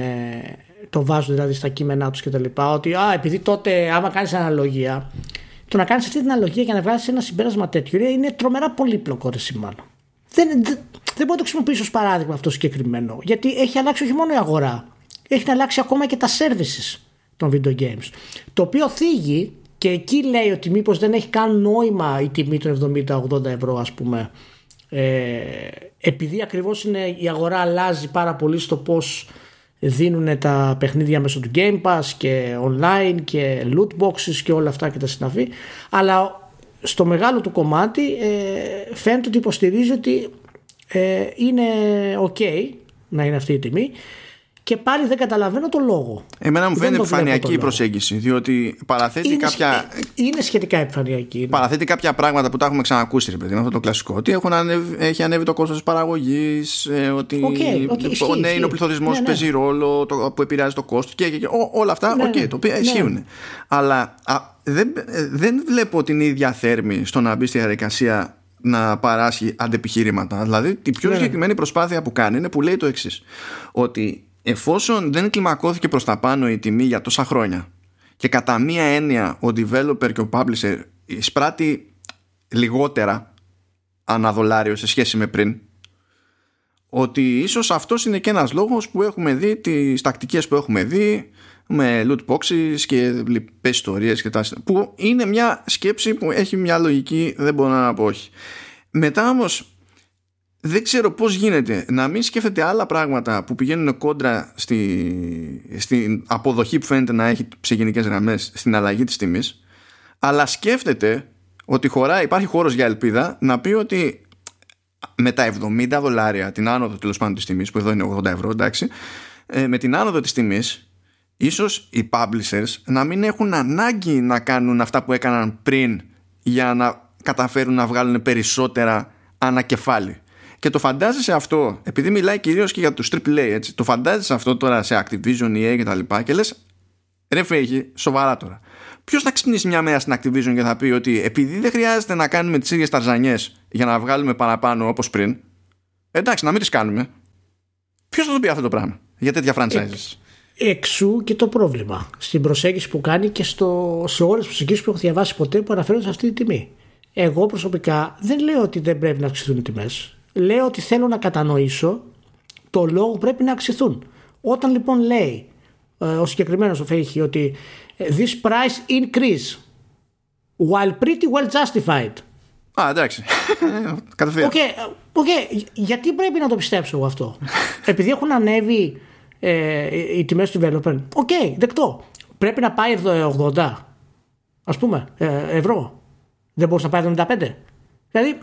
Το βάζουν δηλαδή στα κείμενά τους κτλ. Ότι α, επειδή τότε, άμα κάνεις αναλογία, το να κάνεις αυτή την αναλογία για να βγάλει ένα συμπέρασμα τέτοιο είναι τρομερά πολύπλοκο ρε μάλλον. Δεν, δεν, δεν μπορώ να το χρησιμοποιήσω ως παράδειγμα αυτό συγκεκριμένο. Γιατί έχει αλλάξει όχι μόνο η αγορά, έχει αλλάξει ακόμα και τα services των video games. Το οποίο θίγει και εκεί λέει ότι μήπως δεν έχει καν νόημα η τιμή των 70-80 ευρώ, ας πούμε. Ε, επειδή ακριβώς η αγορά αλλάζει πάρα πολύ στο πώς δίνουν τα παιχνίδια μέσω του Game Pass και online και loot boxes και όλα αυτά και τα συναφή αλλά στο μεγάλο του κομμάτι ε, φαίνεται ότι υποστηρίζει ότι ε, είναι ok να είναι αυτή η τιμή και πάλι δεν καταλαβαίνω το λόγο. Εμένα μου φαίνεται επιφανειακή η προσέγγιση, διότι παραθέτει είναι κάποια. Είναι σχετικά επιφανειακή. Ναι. Παραθέτει κάποια πράγματα που τα έχουμε ξανακούσει, ρε παιδί, αυτό το κλασικό. Ότι έχουν ανέβει, έχει ανέβει το κόστος της παραγωγής, ε, ότι okay, okay, ναι, είναι ο πληθωρισμός ναι, που ναι. παίζει ρόλο, το, που επηρεάζει το κόστος και, και, και όλα αυτά, ναι, okay, ναι. το οποίο ναι. ισχύουν. Αλλά α, δεν, δεν βλέπω την ίδια θέρμη στο να μπει στη διαδικασία να παράσχει αντεπιχείρηματα. Δηλαδή, η πιο συγκεκριμένη προσπάθεια που κάνει είναι που λέει το εξής. Ότι εφόσον δεν κλιμακώθηκε προς τα πάνω η τιμή για τόσα χρόνια και κατά μία έννοια ο developer και ο publisher εισπράττει λιγότερα ανά δολάριο σε σχέση με πριν ότι ίσως αυτός είναι και ένας λόγος που έχουμε δει τις τακτικές που έχουμε δει με loot boxes και λοιπές ιστορίες και τα που είναι μια σκέψη που έχει μια λογική δεν μπορώ να πω όχι. Μετά όμως δεν ξέρω πώς γίνεται να μην σκέφτεται άλλα πράγματα που πηγαίνουν κόντρα στη, στην αποδοχή που φαίνεται να έχει σε γενικές γραμμές στην αλλαγή της τιμής αλλά σκέφτεται ότι χωρά, υπάρχει χώρος για ελπίδα να πει ότι με τα 70 δολάρια την άνοδο τέλος πάντων της τιμής που εδώ είναι 80 ευρώ εντάξει ε, με την άνοδο της τιμής ίσως οι publishers να μην έχουν ανάγκη να κάνουν αυτά που έκαναν πριν για να καταφέρουν να βγάλουν περισσότερα ανακεφάλι και το φαντάζεσαι αυτό, επειδή μιλάει κυρίως και για τους AAA, έτσι, το φαντάζεσαι αυτό τώρα σε Activision, EA και τα λοιπά και λες, ρε φέγει, σοβαρά τώρα. Ποιος θα ξυπνήσει μια μέρα στην Activision και θα πει ότι επειδή δεν χρειάζεται να κάνουμε τις ίδιες ταρζανιές για να βγάλουμε παραπάνω όπως πριν, εντάξει, να μην τις κάνουμε. Ποιος θα το πει αυτό το πράγμα για τέτοια franchises; εξού και το πρόβλημα στην προσέγγιση που κάνει και στο, σε όλες τις προσεγγίσεις που έχω διαβάσει ποτέ που αναφέρονται σε αυτή τη τιμή. Εγώ προσωπικά δεν λέω ότι δεν πρέπει να αυξηθούν οι τιμές λέω ότι θέλω να κατανοήσω το λόγο που πρέπει να αυξηθούν. Όταν λοιπόν λέει ε, ο συγκεκριμένος ο Φέχη ότι ε, this price increase while pretty well justified. Α, εντάξει. Κατευθείαν. Okay, okay. Γιατί πρέπει να το πιστέψω εγώ αυτό; [laughs] Επειδή έχουν ανέβει ε, οι τιμές του developer. OK, okay, δεκτό. Πρέπει να πάει 80. Ας πούμε, ε, ευρώ. Δεν μπορούσε να πάει 75. Δηλαδή,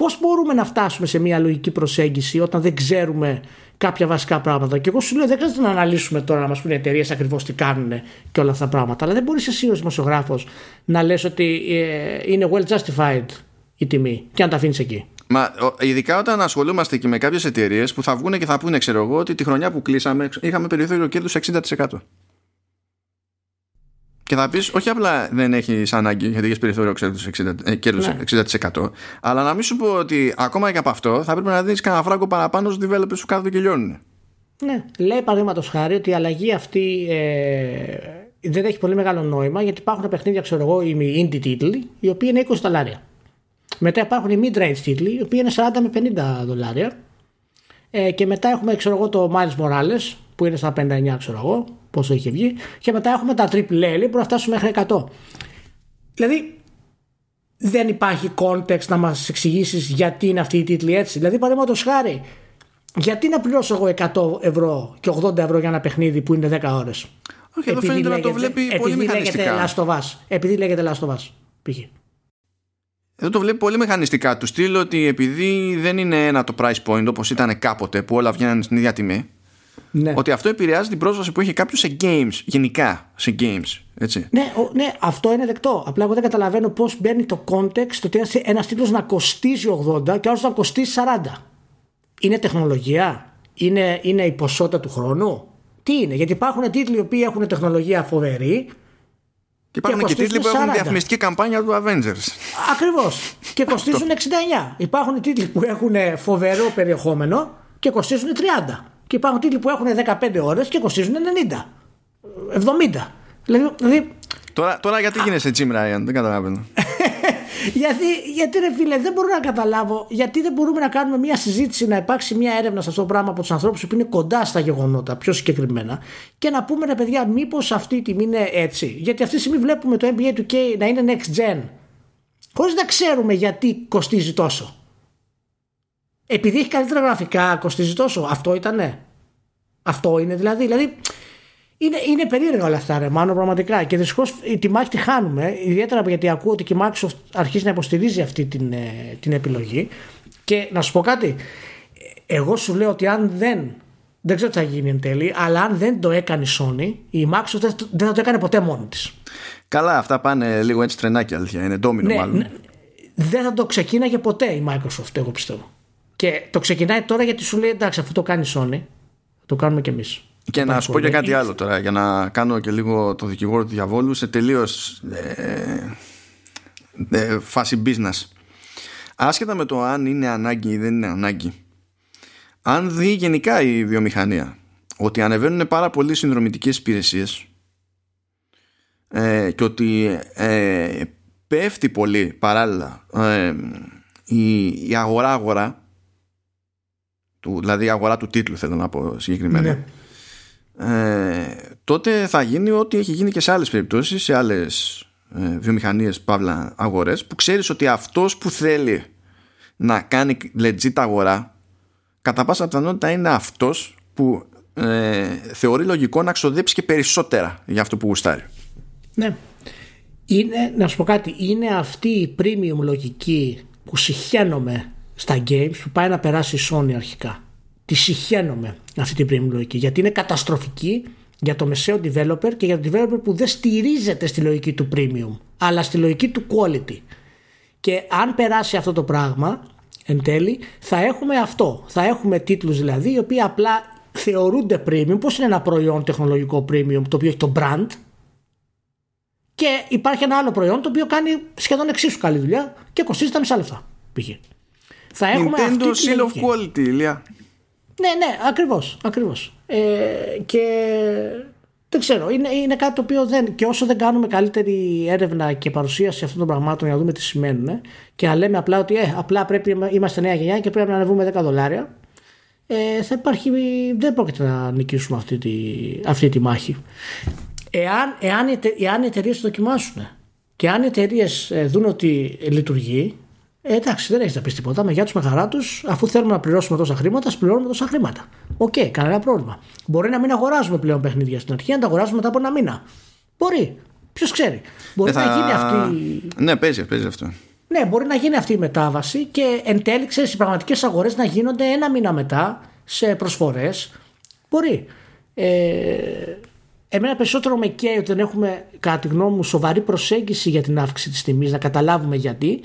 Πώς μπορούμε να φτάσουμε σε μια λογική προσέγγιση όταν δεν ξέρουμε κάποια βασικά πράγματα; Και εγώ σου λέω δεν χρειάζεται να αναλύσουμε τώρα να μας πούνε εταιρείες ακριβώς τι κάνουν και όλα αυτά τα πράγματα. Αλλά δεν μπορεί εσύ ως δημοσιογράφος να λες ότι ε, είναι well justified η τιμή και να τα αφήνεις εκεί. Μα ειδικά όταν ασχολούμαστε και με κάποιες εταιρείες που θα βγουν και θα πούνε, ξέρω εγώ, ότι τη χρονιά που κλείσαμε είχαμε περιθώριο κέρδου 60%. Και θα πεις, όχι απλά δεν έχει ανάγκη γιατί έχει περιθώριο κέρδους 60%, αλλά να μην σου πω ότι ακόμα και από αυτό θα πρέπει να δίνεις κανένα φράγκο παραπάνω στους developers που κάθονται και λιώνουν. Ναι. Λέει παραδείγματος χάρη ότι η αλλαγή αυτή ε, δεν έχει πολύ μεγάλο νόημα γιατί υπάρχουν παιχνίδια, ξέρω εγώ, οι indie τίτλοι, οι οποίοι είναι 20 δολάρια. Μετά υπάρχουν οι mid-range τίτλοι, οι οποίοι είναι 40 με 50 δολάρια. Ε, και μετά έχουμε, ξέρω εγώ, το Miles Morales, που είναι στα 59, ξέρω εγώ, πόσο είχε βγει. Και μετά έχουμε τα triple A, που να φτάσουμε μέχρι 100. Δηλαδή, δεν υπάρχει context να μας εξηγήσεις γιατί είναι αυτή η τίτλη έτσι. Δηλαδή, παραδείγματος χάρη, γιατί να πληρώσω εγώ 100 ευρώ και 80 ευρώ για ένα παιχνίδι που είναι 10 ώρες; Όχι, εδώ φαίνεται να το βλέπει πολύ μηχανιστικά. Λέγεται επειδή λέγεται Last of Us, π.χ. Εδώ το βλέπει πολύ μηχανιστικά του στυλ ότι επειδή δεν είναι ένα το price point όπως ήταν κάποτε που όλα βγαίνουν στην ίδια τιμή ναι. Ότι αυτό επηρεάζει την πρόσβαση που έχει κάποιος σε games, γενικά σε games. Έτσι. Ναι, ο, ναι, αυτό είναι δεκτό. Απλά εγώ δεν καταλαβαίνω πώς μπαίνει το context ότι ένας τίτλος να κοστίζει 80 και άλλος να κοστίζει 40. Είναι τεχνολογία, είναι, είναι η ποσότητα του χρόνου; Τι είναι, γιατί υπάρχουν τίτλοι οι οποίοι έχουν τεχνολογία φοβερή Και υπάρχουν και, τίτλοι που έχουν διαφημιστική καμπάνια του Avengers. Ακριβώς. και [laughs] κοστίζουν 69. Υπάρχουν τίτλοι που έχουν φοβερό περιεχόμενο και κοστίζουν 30. Και υπάρχουν τίτλοι που έχουν 15 ώρες και κοστίζουν 90. 70. Δηλαδή, δηλαδή Τώρα, τώρα γιατί γίνεσαι Jim Ryan, δεν καταλαβαίνω. [laughs] γιατί, γιατί ρε φίλε, δεν μπορώ να καταλάβω γιατί δεν μπορούμε να κάνουμε μια συζήτηση, να υπάρξει μια έρευνα σε αυτό το πράγμα από τους ανθρώπους που είναι κοντά στα γεγονότα, πιο συγκεκριμένα, και να πούμε ρε παιδιά, μήπως αυτή η τιμή είναι έτσι. Γιατί αυτή τη στιγμή βλέπουμε το NBA του K να είναι next gen, χωρίς να ξέρουμε γιατί κοστίζει τόσο. Επειδή έχει καλύτερα γραφικά, κοστίζει τόσο. Αυτό ήτανε. Αυτό είναι δηλαδή. Δηλαδή, είναι, είναι περίεργα όλα αυτά, ρε Μάνο, πραγματικά. Και δυστυχώς τη μάχη τη χάνουμε. Ιδιαίτερα γιατί ακούω ότι και η Microsoft αρχίζει να υποστηρίζει αυτή την, ε, την επιλογή. Και να σου πω κάτι. Εγώ σου λέω ότι αν δεν. Δεν ξέρω τι θα γίνει εν τέλει, αλλά αν δεν το έκανε η Sony, η Microsoft δεν θα το έκανε ποτέ μόνη της. Καλά, αυτά πάνε λίγο έτσι τρενάκι αλήθεια. Είναι ντόμινο ναι, μάλλον. Ναι, δεν θα το ξεκίναγε ποτέ η Microsoft, εγώ πιστεύω. Και το ξεκινάει τώρα γιατί σου λέει εντάξει, αφού το κάνει η Sony, το κάνουμε κι εμείς. Και να σου πω και κάτι άλλο τώρα για να κάνω και λίγο το δικηγόρο του διαβόλου σε τελείως ε, ε, φάση business. Άσχετα με το αν είναι ανάγκη ή δεν είναι ανάγκη. Αν δει γενικά η βιομηχανία ότι ανεβαίνουν πάρα πολλοί συνδρομητικές υπηρεσίες ε, και ότι ε, πέφτει πολύ παράλληλα ε, η, η αγορά-αγορά του, δηλαδή η αγορά του τίτλου θέλω να πω συγκεκριμένα ναι ε, τότε θα γίνει ό,τι έχει γίνει και σε άλλες περιπτώσεις σε άλλες ε, βιομηχανίες παύλα αγορές που ξέρεις ότι αυτός που θέλει να κάνει legit αγορά κατά πάσα πιθανότητα είναι αυτός που ε, θεωρεί λογικό να ξοδέψει και περισσότερα για αυτό που γουστάρει. Ναι. Είναι, να σου πω κάτι, είναι αυτή η premium λογική που συχαίνομαι στα games που πάει να περάσει η Sony αρχικά. Τη συχαίνομαι αυτή την premium λογική γιατί είναι καταστροφική για το μεσαίο developer και για το developer που δεν στηρίζεται στη λογική του premium αλλά στη λογική του quality. Και αν περάσει αυτό το πράγμα εν τέλει θα έχουμε αυτό. Θα έχουμε τίτλους δηλαδή οι οποίοι απλά θεωρούνται premium πως είναι ένα προϊόν τεχνολογικό premium το οποίο έχει το brand. Και υπάρχει ένα άλλο προϊόν το οποίο κάνει σχεδόν εξίσου καλή δουλειά και κοστίζει τα μισά λεφτά π.χ. Θα έχουμε Nintendo αυτή Seal of Quality, Ηλία. Ναι, ναι, ακριβώς. Ακριβώς. Ε, και δεν ξέρω, είναι, είναι κάτι το οποίο δεν. και όσο δεν κάνουμε καλύτερη έρευνα και παρουσίαση αυτών των πραγμάτων για να δούμε τι σημαίνουν ε, και να λέμε απλά ότι ε, απλά πρέπει, είμαστε νέα γενιά και πρέπει να ανεβούμε 10 δολάρια, ε, θα υπάρχει, δεν πρόκειται να νικήσουμε αυτή τη, αυτή τη μάχη. Εάν, εάν, εάν οι εταιρείες το δοκιμάσουν και αν οι εταιρείες ε, δουν ότι λειτουργεί, ε, εντάξει, δεν έχεις να πεις τίποτα. Με γεια τους, με χαρά τους, αφού θέλουμε να πληρώσουμε τόσα χρήματα, πληρώνουμε τόσα χρήματα. OK, okay, κανένα πρόβλημα. Μπορεί να μην αγοράζουμε πλέον παιχνίδια στην αρχή, να τα αγοράζουμε μετά από ένα μήνα. Μπορεί. Ποιος ξέρει. Μπορεί θα... να γίνει αυτή. Ναι, παίζει, παίζει αυτό. Ναι, μπορεί να γίνει αυτή η μετάβαση και εν τέλει, ξέρεις, οι πραγματικές αγορές να γίνονται ένα μήνα μετά σε προσφορές. Μπορεί. Ε, εμένα περισσότερο με καίει ότι δεν έχουμε, κατά τη γνώμη μου, σοβαρή προσέγγιση για την αύξηση της τιμής, να καταλάβουμε γιατί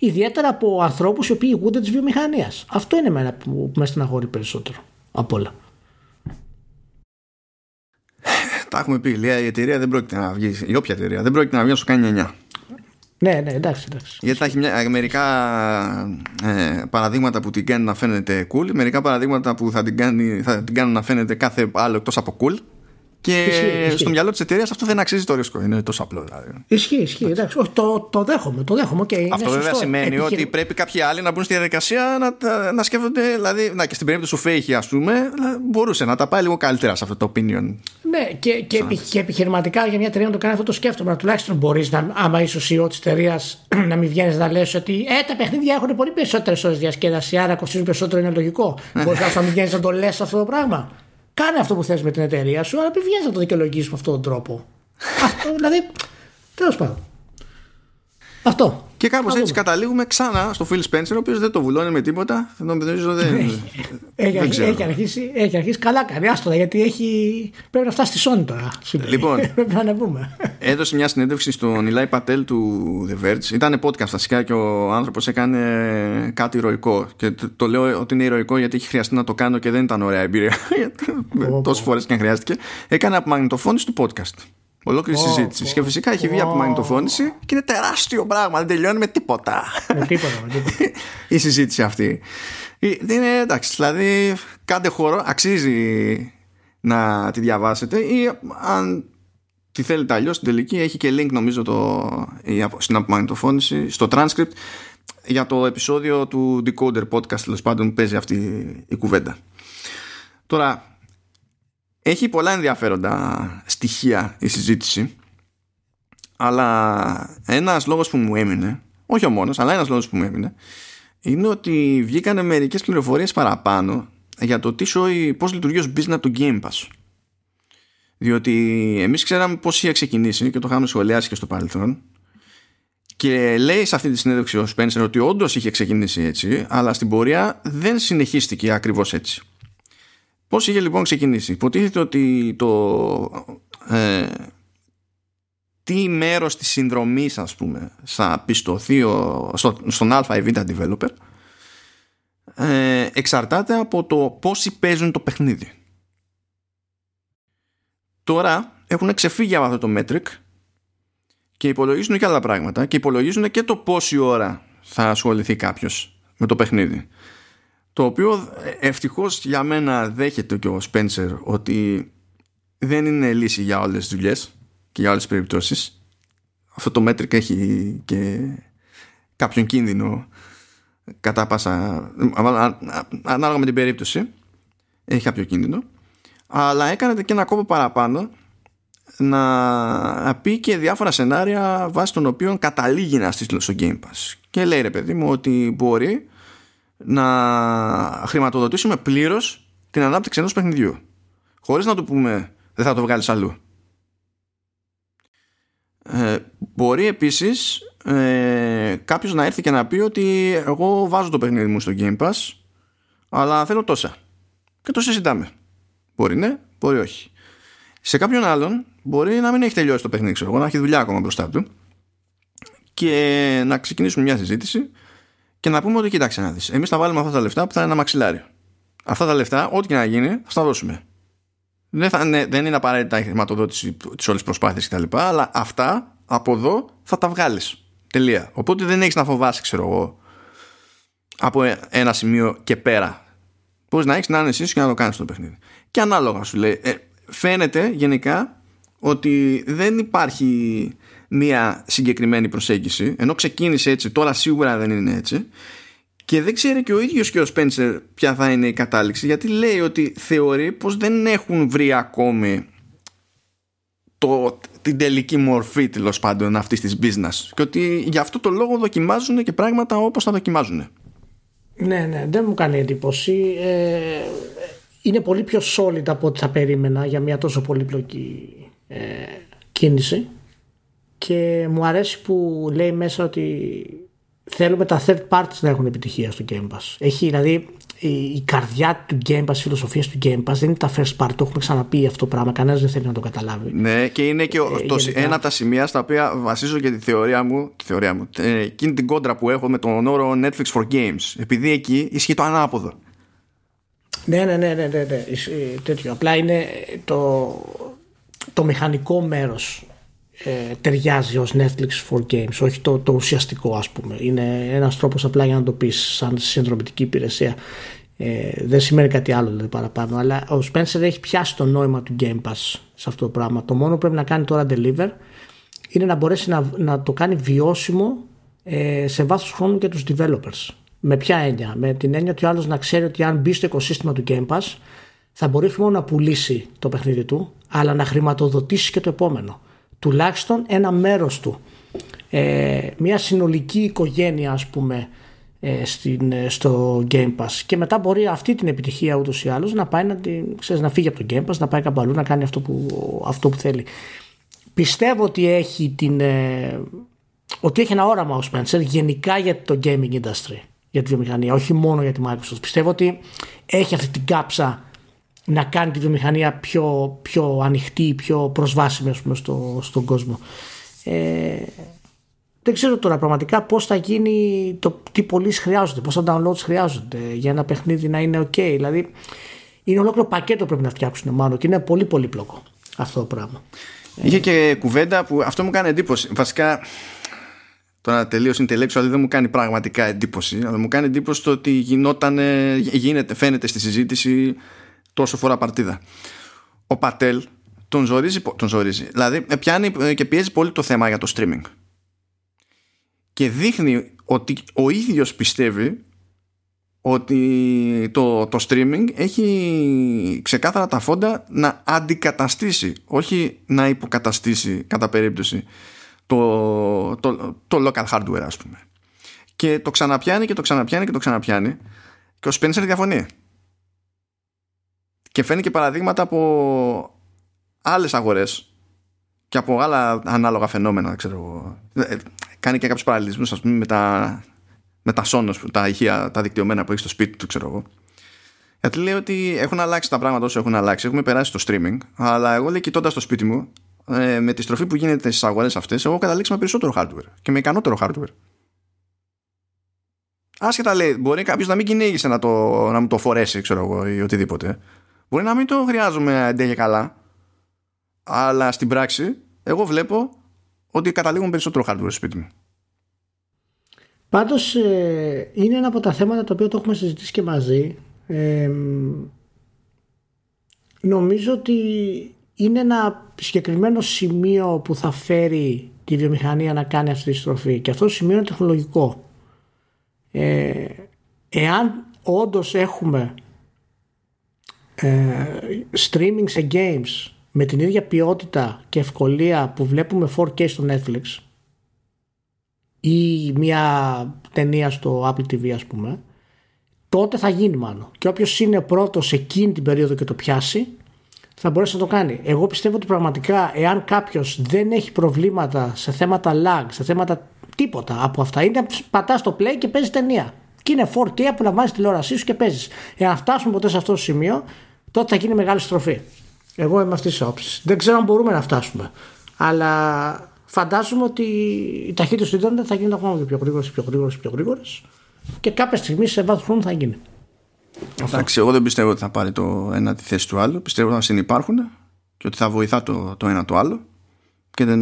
Ιδιαίτερα από ανθρώπους οι οποίοι ηγούνται της βιομηχανίας. Αυτό είναι εμένα που με στεναχωρεί περισσότερο από όλα. Τα έχουμε πει. Λέει, η εταιρεία δεν πρόκειται να βγει. Η όποια εταιρεία δεν πρόκειται να βγει να σου κάνει 9. Ναι, ναι, εντάξει, εντάξει. Γιατί θα έχει μια, μερικά ε, παραδείγματα που την κάνει να φαίνεται cool, μερικά παραδείγματα που θα την, κάνει, θα την κάνουν να φαίνεται κάθε άλλο εκτός από cool. Και ισχύει, στο μυαλό της εταιρείας αυτό δεν αξίζει το ρίσκο. Είναι τόσο απλό δηλαδή. Ισχύει, ισχύει. Εντάξει, όχι, το, το δέχομαι. Το δέχομαι okay, αυτό βέβαια σημαίνει ότι πρέπει κάποιοι άλλοι να μπουν στη διαδικασία να, να σκέφτονται. Δηλαδή, να, και στην περίπτωση του Φέιχη, ας πούμε, μπορούσε να τα πάει λίγο καλύτερα σε αυτό το opinion. Ναι, και, και, και επιχειρηματικά για μια εταιρεία να το κάνει αυτό το σκέφτομαι. Τουλάχιστον μπορείς, άμα είσαι ο CEO της εταιρείας, [clears throat] να μην βγαίνεις να λες ότι ε, τα παιχνίδια έχουν πολύ περισσότερες ώρες διασκέδαση, άρα κοστίζουν περισσότερο, είναι λογικό. Ναι. μπορείς να μην βγαίνεις να το λες αυτό το πράγμα. Κάνε αυτό που θες με την εταιρεία σου, αλλά μην βγαίνεις να το δικαιολογήσει με αυτόν τον τρόπο. [laughs] αυτό, δηλαδή, τέλος πάντων. Αυτό. Και κάπως έτσι καταλήγουμε ξανά στο Phil Spencer, ο οποίος δεν το βουλώνει με τίποτα. Νομίζω δεν. έχει, δεν έχει, αρχίσει, έχει αρχίσει καλά κάνει. Άστορα γιατί έχει... πρέπει να φτάσει στη Sony τώρα. Λοιπόν, [laughs] πρέπει να ανεβούμε. Έδωσε μια συνέντευξη στον Ηλάη Πατέλ του The Verge. Ήταν podcast βασικά και ο άνθρωπος έκανε κάτι ηρωικό. Και το λέω ότι είναι ηρωικό γιατί έχει χρειαστεί να το κάνω και δεν ήταν ωραία εμπειρία. [laughs] Τόσες φορές και αν χρειάστηκε. Έκανε από μαγνητοφώνηση του podcast. Ολόκληρη Ω, συζήτηση. ω, Και φυσικά έχει βγει από ω. μαγνητοφώνηση και είναι τεράστιο πράγμα. Δεν τελειώνει με τίποτα με τίποτα, με τίποτα. [laughs] η συζήτηση αυτή. Ε, Είναι εντάξει, δηλαδή κάντε χώρο, αξίζει να τη διαβάσετε ή αν τη θέλετε αλλιώς στην τελική έχει και link νομίζω το, η απο- στην απομαγνητοφώνηση στο transcript για το επεισόδιο του Decoder podcast τέλος πάντων που παίζει αυτή η κουβέντα. Τώρα, έχει πολλά ενδιαφέροντα στοιχεία η συζήτηση αλλά ένας λόγος που μου έμεινε όχι ο μόνος, αλλά ένας λόγος που μου έμεινε είναι ότι βγήκανε μερικές πληροφορίες παραπάνω για το τι σοϊ, πώς λειτουργεί ως business του Game Pass. Διότι εμείς ξέραμε πώς είχε ξεκινήσει και το είχαμε σχολιάσει και στο παρελθόν και λέει σε αυτή τη συνέντευξη ο Spencer ότι όντως είχε ξεκινήσει έτσι αλλά στην πορεία δεν συνεχίστηκε ακριβώς έτσι. Πώς είχε λοιπόν ξεκινήσει; Υποτίθεται ότι το ε, τι μέρος της συνδρομής ας πούμε θα πιστωθεί ο, στο, στον α ή β developer ε, εξαρτάται από το πόσοι παίζουν το παιχνίδι. Τώρα έχουν ξεφύγει από αυτό το metric και υπολογίζουν και άλλα πράγματα και υπολογίζουν και το πόση ώρα θα ασχοληθεί κάποιος με το παιχνίδι. Το οποίο ευτυχώς για μένα δέχεται και ο Spencer ότι δεν είναι λύση για όλες τις δουλειές και για όλες τις περιπτώσεις. Αυτό το metric έχει και κάποιον κίνδυνο κατά πάσα ανάλογα με την περίπτωση έχει κάποιο κίνδυνο αλλά έκανε και ένα κόπο παραπάνω να πει και διάφορα σενάρια βάσει των οποίων καταλήγει να στήσει στο Game Pass και λέει ρε παιδί μου ότι μπορεί να χρηματοδοτήσουμε πλήρως την ανάπτυξη ενός παιχνιδιού. Χωρίς να το πούμε δεν θα το βγάλεις αλλού ε, μπορεί επίσης ε, κάποιος να έρθει και να πει ότι εγώ βάζω το παιχνίδι μου στο Game Pass αλλά θέλω τόσα και το συζητάμε. Μπορεί ναι, μπορεί όχι. Σε κάποιον άλλον μπορεί να μην έχει τελειώσει το παιχνίδι ξέρω εγώ, να έχει δουλειά ακόμα μπροστά του και να ξεκινήσουμε μια συζήτηση και να πούμε ότι κοιτάξτε να δεις εμείς θα βάλουμε αυτά τα λεφτά που θα είναι ένα μαξιλάρι αυτά τα λεφτά ό,τι και να γίνει θα τα δώσουμε δεν, θα είναι, δεν είναι απαραίτητα η χρηματοδότηση της όλης προσπάθειας κτλ. Αλλά αυτά από εδώ θα τα βγάλεις. Τελεία. Οπότε δεν έχεις να φοβάσει, ξέρω εγώ, από ένα σημείο και πέρα. Πώ να έχεις να είναι εσύ και να το κάνεις το παιχνίδι. Και ανάλογα σου λέει. Ε, φαίνεται γενικά ότι δεν υπάρχει μία συγκεκριμένη προσέγγιση ενώ ξεκίνησε έτσι τώρα σίγουρα δεν είναι έτσι και δεν ξέρει και ο ίδιος και ο Σπένσερ ποια θα είναι η κατάληξη γιατί λέει ότι θεωρεί πως δεν έχουν βρει ακόμη το, την τελική μορφή τέλος πάντων αυτής της business και ότι γι' αυτό το λόγο δοκιμάζουν και πράγματα όπως θα δοκιμάζουν. Ναι, ναι, δεν μου κάνει εντύπωση. Ε, είναι πολύ πιο solid από ό,τι θα περίμενα για μια τόσο πολύπλοκη ε, κίνηση και μου αρέσει που λέει μέσα ότι θέλουμε τα third parties να έχουν επιτυχία στο Game Pass. Έχει δηλαδή η, η καρδιά του Game Pass, η φιλοσοφία του Game Pass δεν είναι τα first party. Το έχουμε ξαναπεί αυτό το πράγμα. Κανένας δεν θέλει να το καταλάβει. Ναι, και είναι και Ε, το, γενικά. ένα από τα σημεία στα οποία βασίζω και τη θεωρία μου, τη θεωρία μου ε, εκείνη την κόντρα που έχω με τον όρο Netflix for Games. Επειδή εκεί ισχύει το ανάποδο. Ναι, ναι, ναι, ναι, ναι, ναι. Ε, τέτοιο. Απλά είναι το, το μηχανικό μέρος ε, ταιριάζει ως Netflix for Games, όχι το, το ουσιαστικό ας πούμε. Είναι ένας τρόπος απλά για να το πεις σαν συνδρομητική υπηρεσία. Ε, δεν σημαίνει κάτι άλλο δηλαδή παραπάνω. Αλλά ο Spencer έχει πιάσει το νόημα του Game Pass σε αυτό το πράγμα. Το μόνο που πρέπει να κάνει τώρα deliver είναι να μπορέσει να, να το κάνει βιώσιμο ε, σε βάθος χρόνου και τους developers. Με ποια έννοια; Με την έννοια ότι ο άλλος να ξέρει ότι αν μπει στο οικοσύστημα του Game Pass θα μπορεί όχι μόνο να πουλήσει το παιχνίδι του αλλά να χρηματοδοτήσει και το επόμενο. Τουλάχιστον ένα μέρος του. Ε, μια συνολική οικογένεια ας πούμε ε, στην, ε, στο Game Pass. Και μετά μπορεί αυτή την επιτυχία ούτως ή άλλως να πάει να, την, ξέρεις, να φύγει από το Game Pass να πάει κάπου αλλού να κάνει αυτό που, αυτό που θέλει. Πιστεύω ότι έχει την ε, ότι έχει ένα όραμα ο Spencer γενικά για το gaming industry για τη βιομηχανία, όχι μόνο για τη Microsoft. Πιστεύω ότι έχει αυτή την κάψα να κάνει τη βιομηχανία πιο, πιο ανοιχτή, πιο προσβάσιμη ας πούμε, στο, στον κόσμο. Ε, δεν ξέρω τώρα πραγματικά πώς θα γίνει, το, τι πωλήσεις χρειάζονται, πόσα downloads χρειάζονται για ένα παιχνίδι να είναι ok. Δηλαδή είναι ολόκληρο πακέτο πρέπει να φτιάξουν μάλλον και είναι πολύ πολύπλοκο αυτό το πράγμα. Είχε και κουβέντα που αυτό μου κάνει εντύπωση. Βασικά, τώρα τελείω intellectual δεν μου κάνει πραγματικά εντύπωση, αλλά μου κάνει εντύπωση το ότι γινόταν, γίνεται, φαίνεται στη συζήτηση τόσο φορά παρτίδα. Ο Πατέλ τον ζορίζει, τον ζορίζει. Δηλαδή, πιάνει και πιέζει πολύ το θέμα για το streaming. Και δείχνει ότι ο ίδιος πιστεύει ότι το, το streaming έχει ξεκάθαρα τα φόντα να αντικαταστήσει, όχι να υποκαταστήσει κατά περίπτωση το, το, το local hardware ας πούμε. Και το ξαναπιάνει και το ξαναπιάνει και το ξαναπιάνει και ο Spencer διαφωνεί. Και φαίνει και παραδείγματα από άλλες αγορές και από άλλα ανάλογα φαινόμενα, ξέρω ε, Κάνει και κάποιους παραλληλισμούς, ας πούμε, με τα, με τα Sonos, τα ηχεία, τα δικτυωμένα που έχεις στο σπίτι του, ξέρω εγώ. Γιατί λέει ότι έχουν αλλάξει τα πράγματα όσο έχουν αλλάξει. Έχουμε περάσει στο streaming, αλλά εγώ λέει κοιτώντας το σπίτι μου, ε, με τη στροφή που γίνεται στις αγορές αυτές, εγώ καταλήξει με περισσότερο hardware και με ικανότερο hardware. Άσχετα λέει, μπορεί κάποιος να μην κυνήγησε να, το, να μου το φορέσει, ξέρω εγώ, ή οτιδήποτε. Μπορεί να μην το χρειάζομαι αντέ καλά. Αλλά στην πράξη, εγώ βλέπω ότι καταλήγουν περισσότερο hardware στο σπίτι μου. Πάντως ε, είναι ένα από τα θέματα τα οποία το έχουμε συζητήσει και μαζί. Ε, νομίζω ότι είναι ένα συγκεκριμένο σημείο που θα φέρει τη βιομηχανία να κάνει αυτή τη στροφή και αυτό το σημείο είναι τεχνολογικό. Ε, εάν όντως έχουμε ε, streaming σε games με την ίδια ποιότητα και ευκολία που βλέπουμε 4K στο Netflix ή μια ταινία στο Apple TV ας πούμε τότε θα γίνει μάλλον και όποιος είναι πρώτος εκείνη την περίοδο και το πιάσει θα μπορέσει να το κάνει. Εγώ πιστεύω ότι πραγματικά εάν κάποιος δεν έχει προβλήματα σε θέματα lag, σε θέματα τίποτα από αυτά, είναι πατάς το play και παίζεις ταινία. Και είναι 4K, απολαμβάνει τηλεόρασή σου και παίζεις. Εάν φτάσουμε ποτέ σε αυτό το σημείο, τότε θα γίνει μεγάλη στροφή. Εγώ είμαι αυτής της όψη. Δεν ξέρω αν μπορούμε να φτάσουμε. Αλλά φαντάζομαι ότι η ταχύτητα του Ιντερνετ θα γίνει ακόμα πιο γρήγορε, πιο γρήγορε, πιο γρήγορε. Και κάποια στιγμή σε βάθος χρόνου θα γίνει. Εντάξει, εγώ δεν πιστεύω ότι θα πάρει το ένα τη θέση του άλλου. Πιστεύω ότι θα συνεπάρχουν και ότι θα βοηθά το, το ένα το άλλο. Και δεν.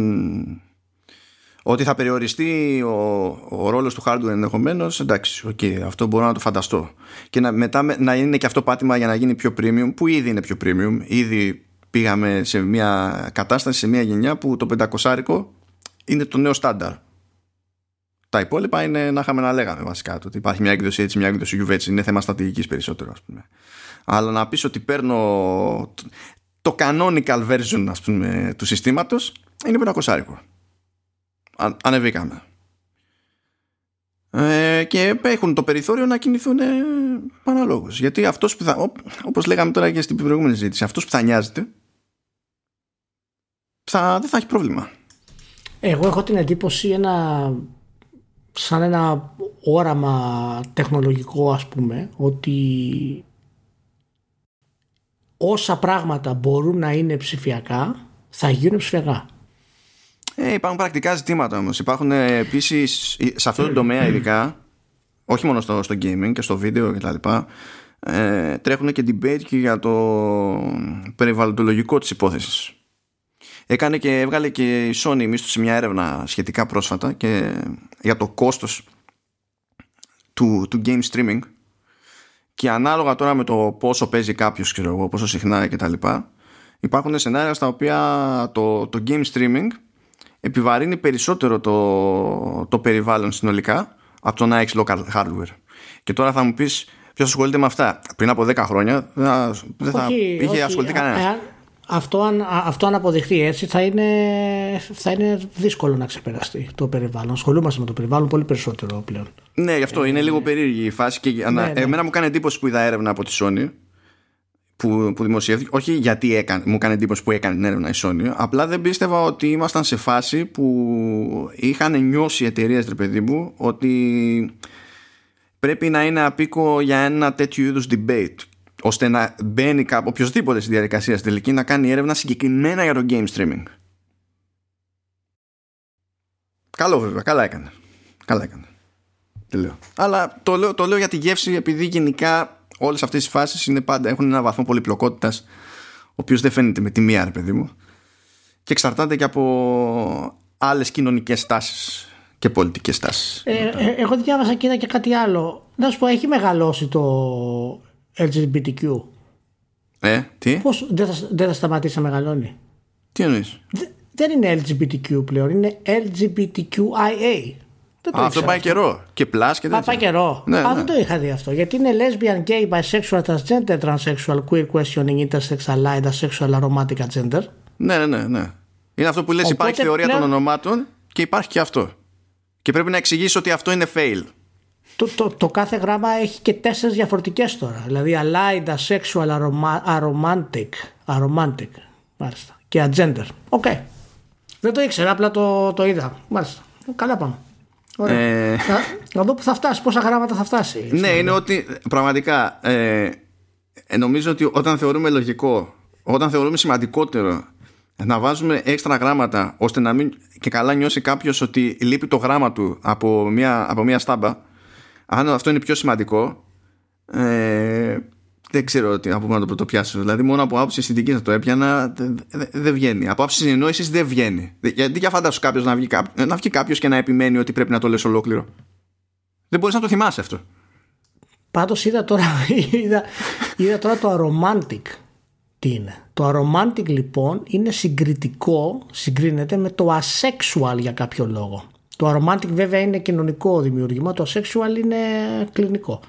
Ότι θα περιοριστεί ο, ο ρόλος του hardware ενδεχομένως, εντάξει, okay, αυτό μπορώ να το φανταστώ. Και να, μετά να είναι και αυτό πάτημα για να γίνει πιο premium, που ήδη είναι πιο premium. Ήδη πήγαμε σε μια κατάσταση, σε μια γενιά που το 500 είναι το νέο στάνταρ. Τα υπόλοιπα είναι να είχαμε να λέγαμε βασικά. Το ότι υπάρχει μια έκδοση έτσι, μια έκδοση U έτσι. Είναι θέμα στρατηγικής περισσότερο, ας πούμε. Αλλά να πεις ότι παίρνω το canonical version ας πούμε, του συστήματος είναι 500 Αν, ανεβήκαμε. Ε, και έχουν το περιθώριο να κινηθούν ε, παναλόγως γιατί αυτός που θα όπως λέγαμε τώρα και στην προηγούμενη ζήτηση αυτός που θα νοιάζεται θα, δεν θα έχει πρόβλημα εγώ έχω την εντύπωση ένα σαν ένα όραμα τεχνολογικό ας πούμε ότι όσα πράγματα μπορούν να είναι ψηφιακά θα γίνουν ψηφιακά. Ε, υπάρχουν πρακτικά ζητήματα όμως. Υπάρχουν ε, επίσης σε αυτό το τομέα ειδικά όχι μόνο στο, στο gaming και στο βίντεο και τα λοιπά ε, τρέχουν και debate και για το περιβαλλοντολογικό της υπόθεσης έκανε και έβγαλε και η Sony μίσθωσε μια έρευνα σχετικά πρόσφατα και για το κόστος του, του game streaming και ανάλογα τώρα με το πόσο παίζει κάποιος ξέρω εγώ, πόσο συχνά και τα λοιπά υπάρχουν σενάρια στα οποία το, το game streaming επιβαρύνει περισσότερο το, το περιβάλλον συνολικά από το να έχεις local hardware και τώρα θα μου πεις ποιος ασχολείται με αυτά πριν από 10 χρόνια δεν θα είχε ασχοληθεί κανένας αυτό αν, αυτό αν αποδειχθεί έτσι θα είναι, θα είναι δύσκολο να ξεπεραστεί το περιβάλλον. Ασχολούμαστε με το περιβάλλον πολύ περισσότερο πλέον. Ναι, γι' αυτό είναι λίγο περίεργη η φάση. Και ναι, ναι. Εμένα μου κάνει εντύπωση που είδα έρευνα από τη Sony που, που δημοσιεύθηκε. Όχι γιατί έκανε, μου κάνει εντύπωση που έκανε την έρευνα η Sony. Απλά δεν πίστευα ότι ήμασταν σε φάση που είχαν νιώσει οι εταιρείες, ρε παιδί μου, ότι πρέπει να είναι απίκο για ένα τέτοιο είδους debate ώστε να μπαίνει κάπου οποιοδήποτε στη διαδικασία στη τελική να κάνει έρευνα συγκεκριμένα για το game streaming. Καλό βέβαια, καλά έκανε. Καλά έκανε. Τι λέω. Αλλά το λέω, το λέω για τη γεύση επειδή γενικά όλες αυτές οι φάσεις είναι πάντα, έχουν ένα βαθμό πολυπλοκότητας ο οποίος δεν φαίνεται με τη μία ρε παιδί μου και εξαρτάται και από άλλες κοινωνικές τάσεις και πολιτικές τάσεις. Ε, ε, εγώ διάβασα και είδα και κάτι άλλο. Να σου πω, έχει μεγαλώσει το LGBTQ. Ε, τι; Πώς δεν θα, δεν θα σταματήσει να μεγαλώνει; Τι εννοείς; Δε- δεν είναι LGBTQ πλέον, είναι LGBTQIA. Δεν το Α, αυτό ήξερα πάει καιρό. Και πλάς και Α, τέτοια. πάει καιρό. Ναι, Α, ναι. δεν το είχα δει αυτό. Γιατί είναι lesbian, gay, bisexual, transgender, transsexual, queer questioning, intersexual, allied, asexual, aromatic, gender. Ναι, ναι, ναι, ναι. Είναι αυτό που λες Οπότε υπάρχει θεωρία πλέον- των ονομάτων και υπάρχει και αυτό. Και πρέπει να εξηγήσει ότι αυτό είναι fail. Το, το, το κάθε γράμμα έχει και τέσσερις διαφορετικές τώρα. Δηλαδή allied, asexual, aroma-, aromantic, aromantic. Μάλιστα. Και agender. OK. Δεν το ήξερα, απλά το, το είδα. Μάλιστα. Καλά πάμε. Ωραία. Ε, Να, να δω που θα φτάσει, πόσα γράμματα θα φτάσει. ναι, είναι ότι πραγματικά ε, ε, νομίζω ότι όταν θεωρούμε λογικό, όταν θεωρούμε σημαντικότερο να βάζουμε έξτρα γράμματα ώστε να μην και καλά νιώσει κάποιος ότι λείπει το γράμμα του από μια, από μια στάμπα, αν αυτό είναι πιο σημαντικό, ε, δεν ξέρω τι, από πού να το πρωτοπιάσω. Δηλαδή, μόνο από άποψη αισθητική να το έπιανα, δεν δε, δεν βγαίνει. Από άποψη συνεννόησης δεν βγαίνει. Γιατί για φαντάσου κάποιος να βγει, κάπο- να βγει κάποιος και να επιμένει ότι πρέπει να το λες ολόκληρο. Δεν μπορείς να το θυμάσαι αυτό. Πάντως είδα τώρα, [laughs] είδα, είδα τώρα το aromantic τι είναι. Το aromantic λοιπόν είναι συγκριτικό, συγκρίνεται με το asexual για κάποιο λόγο. Το aromantic βέβαια είναι κοινωνικό δημιουργήμα, το asexual είναι κλινικό.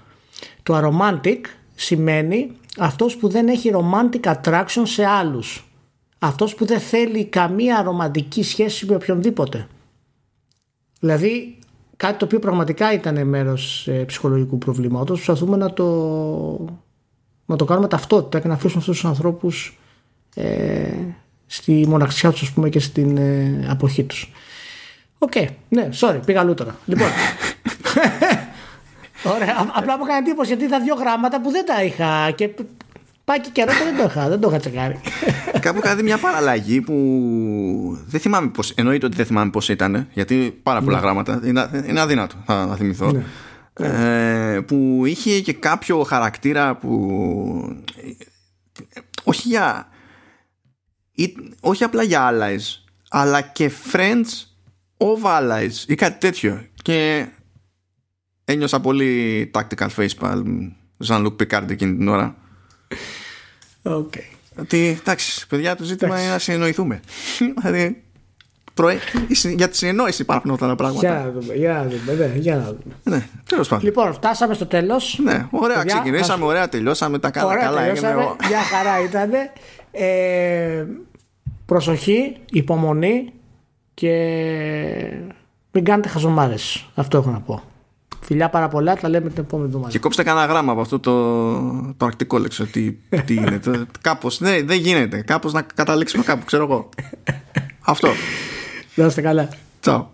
Το aromantic σημαίνει αυτός που δεν έχει romantic attraction σε άλλους. Αυτός που δεν θέλει καμία ρομαντική σχέση με οποιονδήποτε. Δηλαδή κάτι το οποίο πραγματικά ήταν μέρος ε, ψυχολογικού προβλήματος προσπαθούμε να το, να το κάνουμε ταυτότητα και να αφήσουμε αυτούς τους ανθρώπους ε, στη μοναξιά τους ας πούμε και στην ε, αποχή τους. Οκ, ναι, sorry, πήγα αλλού τώρα. Λοιπόν, [laughs] ωραία, α- απλά μου έκανε εντύπωση γιατί είδα δύο γράμματα που δεν τα είχα και πάει και καιρό που δεν το είχα, δεν το είχα τσεκάρει. [laughs] Κάπου είχα δει μια παραλλαγή που δεν θυμάμαι πώς, εννοείται ότι δεν θυμάμαι πώς ήταν, γιατί πάρα πολλά γράμματα, είναι, είναι αδύνατο να, να θυμηθώ. Ε, που είχε και κάποιο χαρακτήρα που όχι για ή- όχι απλά για allies αλλά και friends of allies ή κάτι τέτοιο και ένιωσα πολύ tactical facepalm Jean-Luc Picard εκείνη την ώρα Οκ. ότι εντάξει, παιδιά, το ζήτημα είναι να συνεννοηθούμε. δηλαδή, προέ... για τη συνεννόηση υπάρχουν αυτά τα πράγματα. Για να δούμε, για να δούμε, ναι, για να δούμε. Ναι, τέλος πάντων. Λοιπόν, φτάσαμε στο τέλος. Ναι, ωραία, Παιδιά, ξεκινήσαμε, ας- ωραία, τελειώσαμε. Τα καλά, Ωραία, καλά τελειώσαμε. έγινε. Μια χαρά ήταν. Ε, προσοχή, υπομονή και μην κάνετε χαζομάρες. Αυτό έχω να πω. Φιλιά πάρα πολλά, τα λέμε την επόμενη εβδομάδα. Και κόψτε κανένα γράμμα από αυτό το, το αρκτικό λέξο. Τι, τι είναι. το, κάπως, ναι, δεν γίνεται. Κάπως να καταλήξουμε κάπου, ξέρω εγώ. [laughs] αυτό. Να είστε καλά. Τσαου.